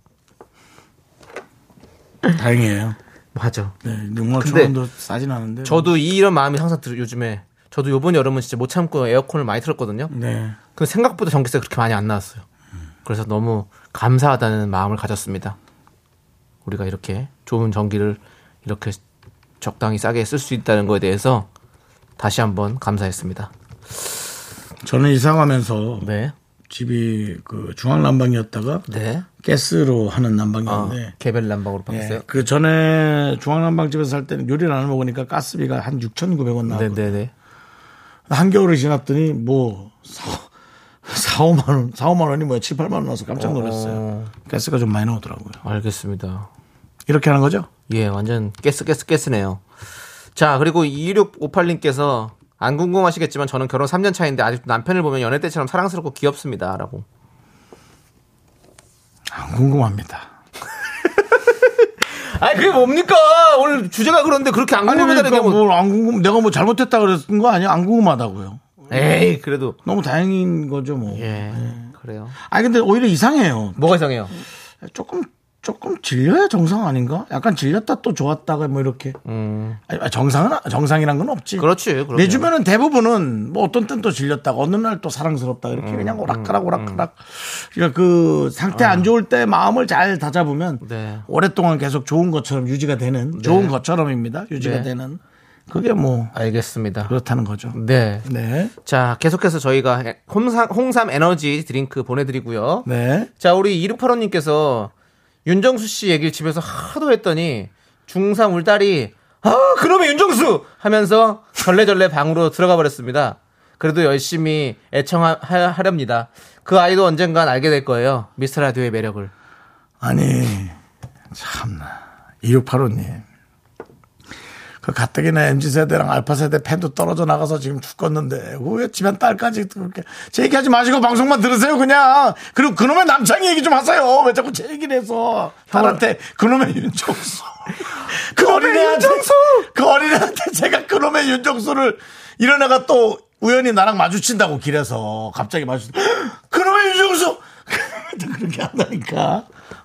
다행이에요. 맞아. 네, 6만 천 근데 원도 싸진 않은데. 저도 이- 이런 마음이 항상 들 요즘에 저도 요번 여름은 진짜 못 참고 에어컨을 많이 틀었거든요. 네. 근데 생각보다 전기세가 그렇게 많이 안 나왔어요. 그래서 너무 감사하다는 마음을 가졌습니다. 우리가 이렇게 좋은 전기를 이렇게 적당히 싸게 쓸 수 있다는 거에 대해서 다시 한번 감사했습니다. 저는 이사 가면서 네. 집이 그 중앙 난방이었다가 네. 가스로 하는 아, 난방이었는데 개별 난방으로 바뀌었어요? 예, 그 전에 중앙 난방집에서 살 때는 요리를 안 먹으니까 가스비가 한 6,900원 네, 나왔고 네, 네. 한겨울이 지났더니 뭐 4, 4, 5만 원, 4, 5만 원이 뭐야 7, 8만 원 나와서 깜짝 놀랐어요. 어, 가스가 좀 많이 나오더라고요. 알겠습니다. 이렇게 하는 거죠? 예, 완전 가스, 가스, 가스네요. 자, 그리고 2658님께서 안 궁금하시겠지만 저는 결혼 3년 차인데 아직도 남편을 보면 연애 때처럼 사랑스럽고 귀엽습니다. 라고. 안 궁금합니다. 아니, 그게 뭡니까? 오늘 주제가 그런데 그렇게 안 궁금하다는 게 그러니까 뭐. 뭘안 궁금, 내가 뭐 잘못했다 그랬던 거 아니야? 안 궁금하다고요. 에이, 그래도. 너무 다행인 거죠, 뭐. 예, 그래요. 아니, 근데 오히려 이상해요. 뭐가 이상해요? 조금, 조금 질려야 정상 아닌가? 약간 질렸다 또 좋았다가 뭐 이렇게. 음, 아니, 정상은, 정상이란 건 없지. 그렇지. 그럼요. 내 주변은 대부분은 뭐 어떤 땐 또 질렸다가 어느 날 또 사랑스럽다 이렇게 그냥 오락가락 오락가락 그러니까 그 상태 안 좋을 때 마음을 잘 다잡으면 네. 오랫동안 계속 좋은 것처럼 유지가 되는 좋은 것처럼입니다 유지가 네. 되는 그게 뭐 알겠습니다. 그렇다는 거죠 네. 네 자, 계속해서 저희가 홍삼, 홍삼 에너지 드링크 보내 드리고요. 네. 자, 우리 2685님께서 윤정수 씨 얘기를 집에서 하도 했더니 중3 울 딸이 아, 그놈의 윤정수! 하면서 절레절레 방으로 들어가 버렸습니다. 그래도 열심히 애청하렵니다. 그 아이도 언젠간 알게 될 거예요. 미스터 라디오의 매력을. 아니 참나 2685님 그 가뜩이나 MZ세대랑 알파 세대 팬도 떨어져 나가서 지금 죽겠는데 왜 집안 딸까지 그렇게 제 얘기하지 마시고 방송만 들으세요 그냥. 그리고 그놈의 남창희 얘기 좀 하세요. 왜 자꾸 제 얘기를 해서 딸한테 그놈의 윤정수. [laughs] 그 어린애한테 그 어린애한테 제가 그놈의 윤정수를 이런 애가 또 우연히 나랑 마주친다고 길에서 갑자기 마주친 [gasps] 그놈의 윤정수! [laughs] 그렇게 한다니까.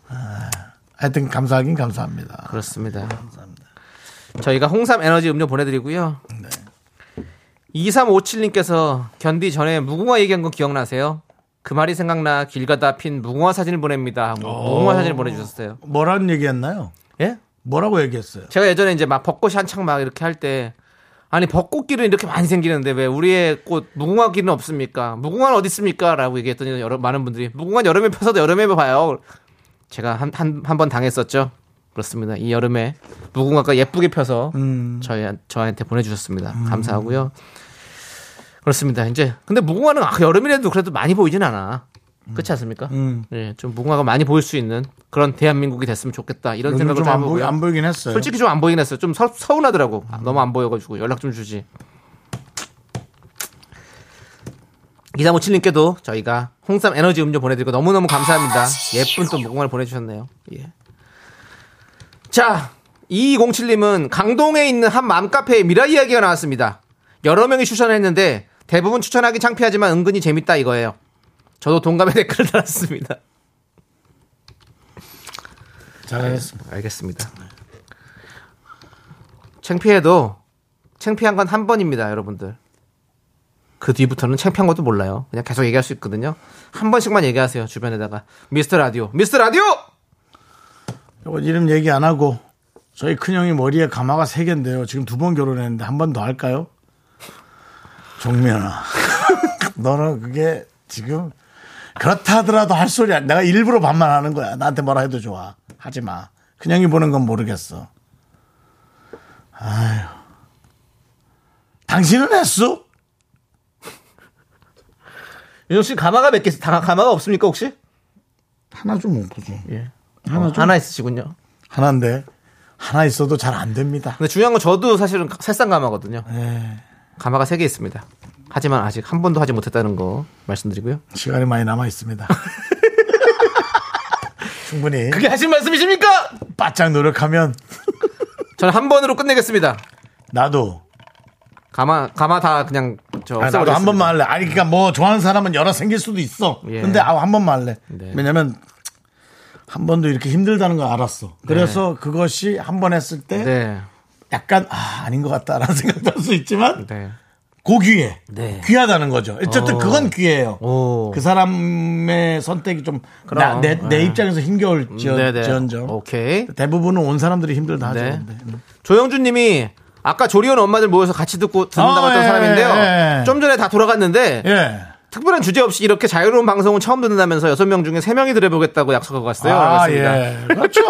아, 하여튼 감사하긴 감사합니다. 그렇습니다. 저희가 홍삼 에너지 음료 보내드리고요. 네. 2357님께서 견디 전에 무궁화 얘기한 거 기억나세요? 그 말이 생각나 길 가다 핀 무궁화 사진을 보냅니다. 하고 무궁화 사진을 보내주셨어요. 뭐라는 얘기했나요? 예? 뭐라고 얘기했어요? 제가 예전에 이제 막 벚꽃이 한창 막 이렇게 할 때 아니 벚꽃길은 이렇게 많이 생기는데 왜 우리의 꽃 무궁화 길은 없습니까? 무궁화는 어디 있습니까? 라고 얘기했더니 여러 많은 분들이 무궁화는 여름에 펴서도 여름에 봐요. 제가 한 한 한 번 당했었죠. 그렇습니다. 이 여름에 무궁화가 예쁘게 펴서 저희 저한테 보내주셨습니다. 감사하고요. 그렇습니다. 이제 근데 무궁화는 아, 여름이라도 그래도 많이 보이진 않아. 그렇지 않습니까? 예, 좀 무궁화가 많이 보일 수 있는 그런 대한민국이 됐으면 좋겠다 이런 생각을 좀안 해보고요. 안 보이긴 했어요. 솔직히 좀 안 보이긴 했어요. 좀 서, 서운하더라고. 아, 너무 안 보여가지고 연락 좀 주지. 이사모칠님께도 저희가 홍삼 에너지 음료 보내드리고 너무너무 감사합니다. 예쁜 또 무궁화를 보내주셨네요. 예. 자, 2207님은 강동에 있는 한 맘카페에 미라 이야기가 나왔습니다. 여러 명이 추천했는데 대부분 추천하기 창피하지만 은근히 재밌다 이거예요. 저도 동감의 [laughs] 댓글을 달았습니다. 잘했습니다. 알겠습니다. 창피해도 창피한 건 한 번입니다, 여러분들. 그 뒤부터는 창피한 것도 몰라요. 그냥 계속 얘기할 수 있거든요. 한 번씩만 얘기하세요, 주변에다가. 미스터 라디오, 미스터 라디오! 이름 얘기 안 하고 저희 큰형이 머리에 가마가 세 개인데요. 지금 두 번 결혼했는데 한 번 더 할까요? 종면아, [laughs] 너는 그게 지금 그렇다 하더라도 할 소리 야 내가 일부러 반말하는 거야. 나한테 뭐라 해도 좋아. 하지 마. 큰형이 보는 건 모르겠어. 아유, 당신은 했어? 윤정 씨 가마가 몇 개, 다 가마가 없습니까, 혹시? 하나 좀 없어줘. 예. 하나 어, 좀 하나 있으시군요. 하나인데 하나 있어도 잘 안 됩니다. 근데 중요한 건 저도 사실은 새싹 가마거든요. 예, 가마가 세 개 있습니다. 하지만 아직 한 번도 하지 못했다는 거 말씀드리고요. 시간이 많이 남아 있습니다. [laughs] 충분히 그게 하신 말씀이십니까? 바짝 노력하면 저는 한 번으로 끝내겠습니다. 나도 가마, 가마 다 그냥 저 아니, 나도. 한 번만 할래. 아니 그러니까 뭐 좋아하는 사람은 여러 생길 수도 있어. 예. 근데 아, 한 번만 할래. 네. 왜냐면 한 번도 이렇게 힘들다는 걸 알았어. 그래서 그것이 한 번 했을 때 네. 약간 아 아닌 것 같다라는 [laughs] 생각도 할 수 있지만 네. 고귀해. 네. 귀하다는 거죠. 어쨌든 어. 그건 귀해요. 오. 그 사람의 선택이 좀 나, 그럼. 내, 내 네. 입장에서 힘겨울 지언정 네네. 오케이. 대부분은 온 사람들이 힘들다 하죠. 네. 근데. 조영준 님이 아까 조리원 엄마들 모여서 같이 듣고 듣는다고 아, 했던 예, 사람인데요. 예. 좀 전에 다 돌아갔는데 예. 특별한 주제 없이 이렇게 자유로운 방송은 처음 듣는다면서 여섯 명 중에 세 명이 들어보겠다고 약속하고 갔어요. 아. 예. 그렇죠.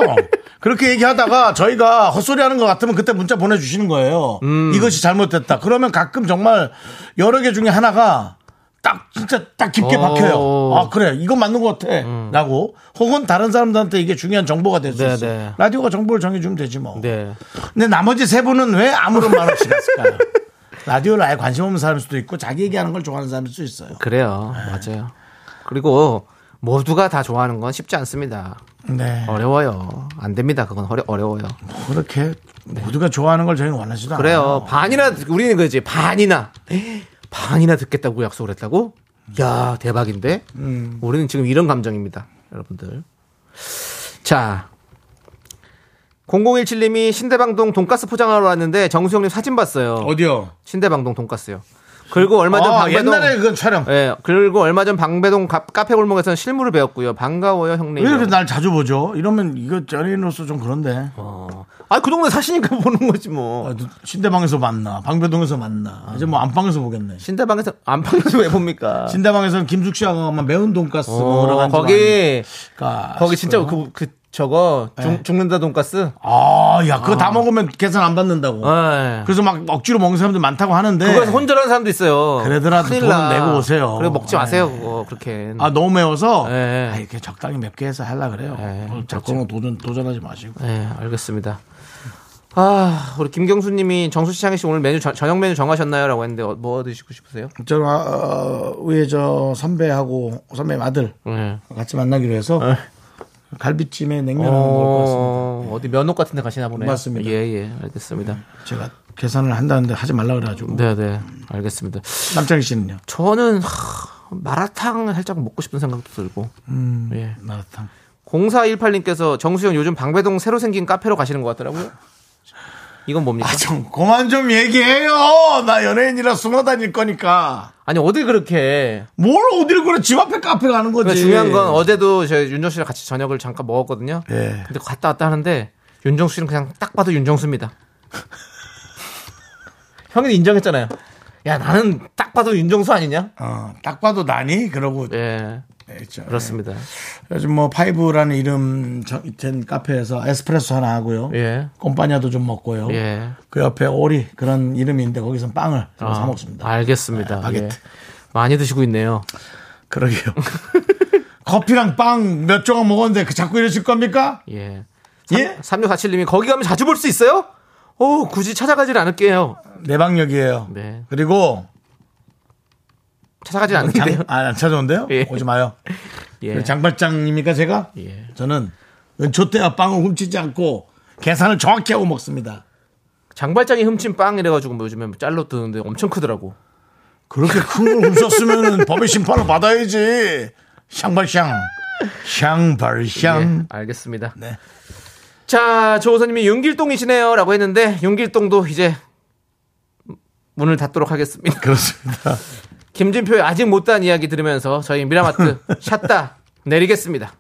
그렇게 얘기하다가 저희가 헛소리 하는 것 같으면 그때 문자 보내주시는 거예요. 음. 이것이 잘못됐다. 그러면 가끔 정말 여러 개 중에 하나가 딱 진짜 딱 깊게 오. 음. 박혀요. 아, 그래. 이건 맞는 것 같아. 라고. 혹은 다른 사람들한테 이게 중요한 정보가 될수 네, 있어요. 네. 라디오가 정보를 정해주면 되지 뭐. 네. 근데 나머지 세 분은 왜 아무런 말 없이 갔을까요? [laughs] 라디오를 아예 관심 없는 사람일 수도 있고 자기 얘기하는 걸 좋아하는 사람일 수도 있어요. 그래요. 맞아요. 그리고 모두가 다 좋아하는 건 쉽지 않습니다. 네. 어려워요. 안 됩니다. 그건 어려, 어려워요. 그렇게 모두가 좋아하는 걸 저희는 원하지도 그래요. 않아요. 반이나 우리는 그지 반이나 반이나 듣겠다고 약속을 했다고? 야 대박인데. 음. 우리는 지금 이런 감정입니다, 여러분들. 자. 0017님이 신대방동 돈가스 포장하러 왔는데 정수영님 사진 봤어요. 어디요? 신대방동 돈가스요. 그리고 얼마 전 아, 방배동 옛날에 그건 촬영. 예, 그리고 얼마 전 방배동 카- 카페 골목에서는 실물을 배웠고요. 반가워요, 형님. 왜 이렇게 날 자주 보죠? 이러면 이거 연예인으로서 좀 그런데. 아, 그 동네 사시니까 [laughs] 보는 거지 뭐. 아, 신대방에서 만나, 방배동에서 만나. 이제 뭐 안방에서 보겠네. 신대방에서 안방에서 왜 봅니까? [laughs] 신대방에서는 김숙 씨하고 아마 매운 돈가스 어, 먹으러 간 거기 가 거기 진짜 그, 그 저거 죽, 네. 죽 는다 돈가스. 아, 야, 그거 다 먹으면 계산 안 받는다고. 예. 그래서 막 억지로 먹는 사람들 많다고 하는데. 그거에서 혼절하는 사람도 있어요. 돈은 나. 내고 오세요. 그래 먹지 네. 마세요, 그거 그렇게. 아, 너무 매워서. 네. 아, 이렇게 적당히 맵게 해서 하려 그래요. 네, 어, 자꾸 도전, 도전하지 마시고. 네, 알겠습니다. 아, 우리 김경수님이 정수시장에 씨 오늘 메뉴 저, 저녁 메뉴 정하셨나요?라고 했는데 어, 뭐 드시고 싶으세요? 저 어, 위에 저 선배하고 선배 아들 네. 같이 만나기로 해서 갈비찜에 냉면 하나 먹을 것 같습니다. 어, 어디 면옥 같은 데 가시나 보네요. 맞습니다. 예, 예. 알겠습니다. 제가 계산을 한다는데 하지 말라 그래가지고 네, 네. 알겠습니다. 남창희 씨는요? 저는 하, 마라탕 살짝 먹고 싶은 생각도 들고. 예. 마라탕. 0418님께서 정수영 요즘 방배동 새로 생긴 카페로 가시는 것 같더라고요. 이건 뭡니까? 아, 좀 그만 좀 얘기해요. 나 연예인이라 숨어 다닐 거니까. 아니 어딜 그렇게 뭘 어디를 그래 집 앞에 카페 가는 거지. 그러니까 중요한 건 어제도 저희 윤정수 씨랑 같이 저녁을 잠깐 먹었거든요. 예. 근데 갔다 왔다 하는데 윤정수 씨는 그냥 딱 봐도 윤정수입니다. [laughs] 형이 인정했잖아요. 야 나는 딱 봐도 윤정수 아니냐? 어, 딱 봐도 나니? 그러고 예, 했죠. 그렇습니다. 요즘 뭐 파이브라는 이름 정- 된 카페에서 에스프레소 하나 하고요. 예, con panna도 좀 먹고요. 예. 그 옆에 오리 그런 이름인데 거기서 빵을 좀 아, 사 먹습니다. 알겠습니다. 네, 바게트. 예. 많이 드시고 있네요. 그러게요. [laughs] 커피랑 빵 몇 조각 먹었는데 그 자꾸 이러실 겁니까? 예. 예? 3647님이 거기 가면 자주 볼 수 있어요? 오, 굳이 찾아가질 않을게요. 내방역이에요. 네. 그리고 찾아가질 장, 않는데요. 아, 안 찾아온대요? 예. 오지 마요. 예. 장발장입니까 제가? 예. 저는 은초 때와 빵을 훔치지 않고 계산을 정확히 하고 먹습니다. 장발장이 hum친 빵 이래가지고 뭐 요즘에 뭐 짤로 뜨는데 엄청 크더라고. 그렇게 큰 걸 훔쳤으면 [laughs] 법의 심판을 받아야지. 샹발샹. 샹발샹. 예, 알겠습니다. 네. 자, 조호선님이 윤길동이시네요. 라고 했는데, 윤길동도 이제 문을 닫도록 하겠습니다. 그렇습니다. [laughs] 김진표의 아직 못다한 이야기 들으면서 저희 미라마트 [laughs] 샷다 내리겠습니다.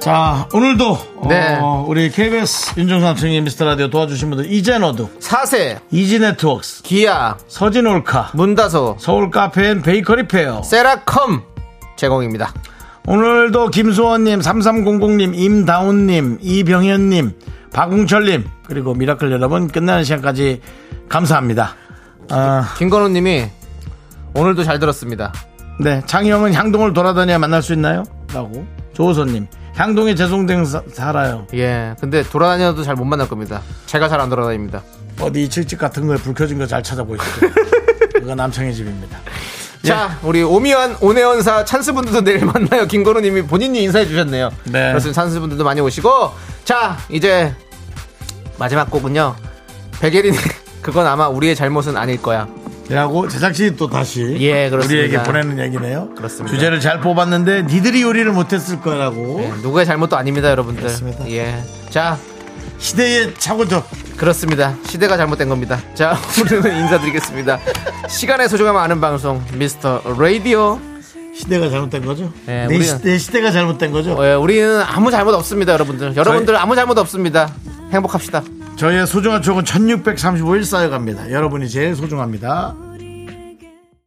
자, 오늘도 네. 어, 우리 KBS 윤정수 남창희의 미스터 라디오 도와주신 분들 이젠어두, 사세, 이지 네트웍스, 기아, 서진 올카, 문다소, 서울 카페앤 베이커리 페어. 세라컴 제공입니다. 오늘도 김수원님, 3300님, 임다운님, 이병현님, 박웅철님, 그리고 미라클 여러분 끝나는 시간까지 감사합니다. 아, 김건우님이 오늘도 잘 들었습니다. 네, 창희형은 향동을 돌아다녀야 만날 수 있나요? 라고. 조호선님, 향동에 재송된 사- 살아요. 예, 근데 돌아다녀도 잘 못 만날 겁니다. 제가 잘 안 돌아다닙니다. 어디 칠집 같은 거에 불 켜진 거 잘 찾아보시죠. [laughs] 그거 남창희 집입니다. 자, 우리 오미완 오네원사 찬스분들도 내일 [laughs] 만나요. 김건우님이 본인이 인사해 주셨네요. 네. 그렇습니다. 찬스분들도 많이 오시고, 자, 이제 마지막 곡은요. 백예린 [laughs] 그건 아마 우리의 잘못은 아닐 거야. 라고 제작진이 또 다시 예, 그렇습니다. 우리에게 보내는 얘기네요. 그렇습니다. 주제를 잘 뽑았는데 니들이 요리를 못했을 거라고 예, 누구의 잘못도 아닙니다, 여러분들. 그렇습니다. 예. 자, 시대에 차고죠. 그렇습니다. 시대가 잘못된 겁니다. 자, [laughs] 오늘은 인사드리겠습니다. 시간의 소중함 아는 방송 미스터 라디오. 시대가 잘못된 거죠. 예, 내, 우리는- 시, 내 시대가 잘못된 거죠. 예, 우리는 아무 잘못 없습니다, 여러분들. 여러분들 아무 잘못 없습니다. 행복합시다. 저희의 소중한 추억은 1635일 쌓여갑니다. 여러분이 제일 소중합니다.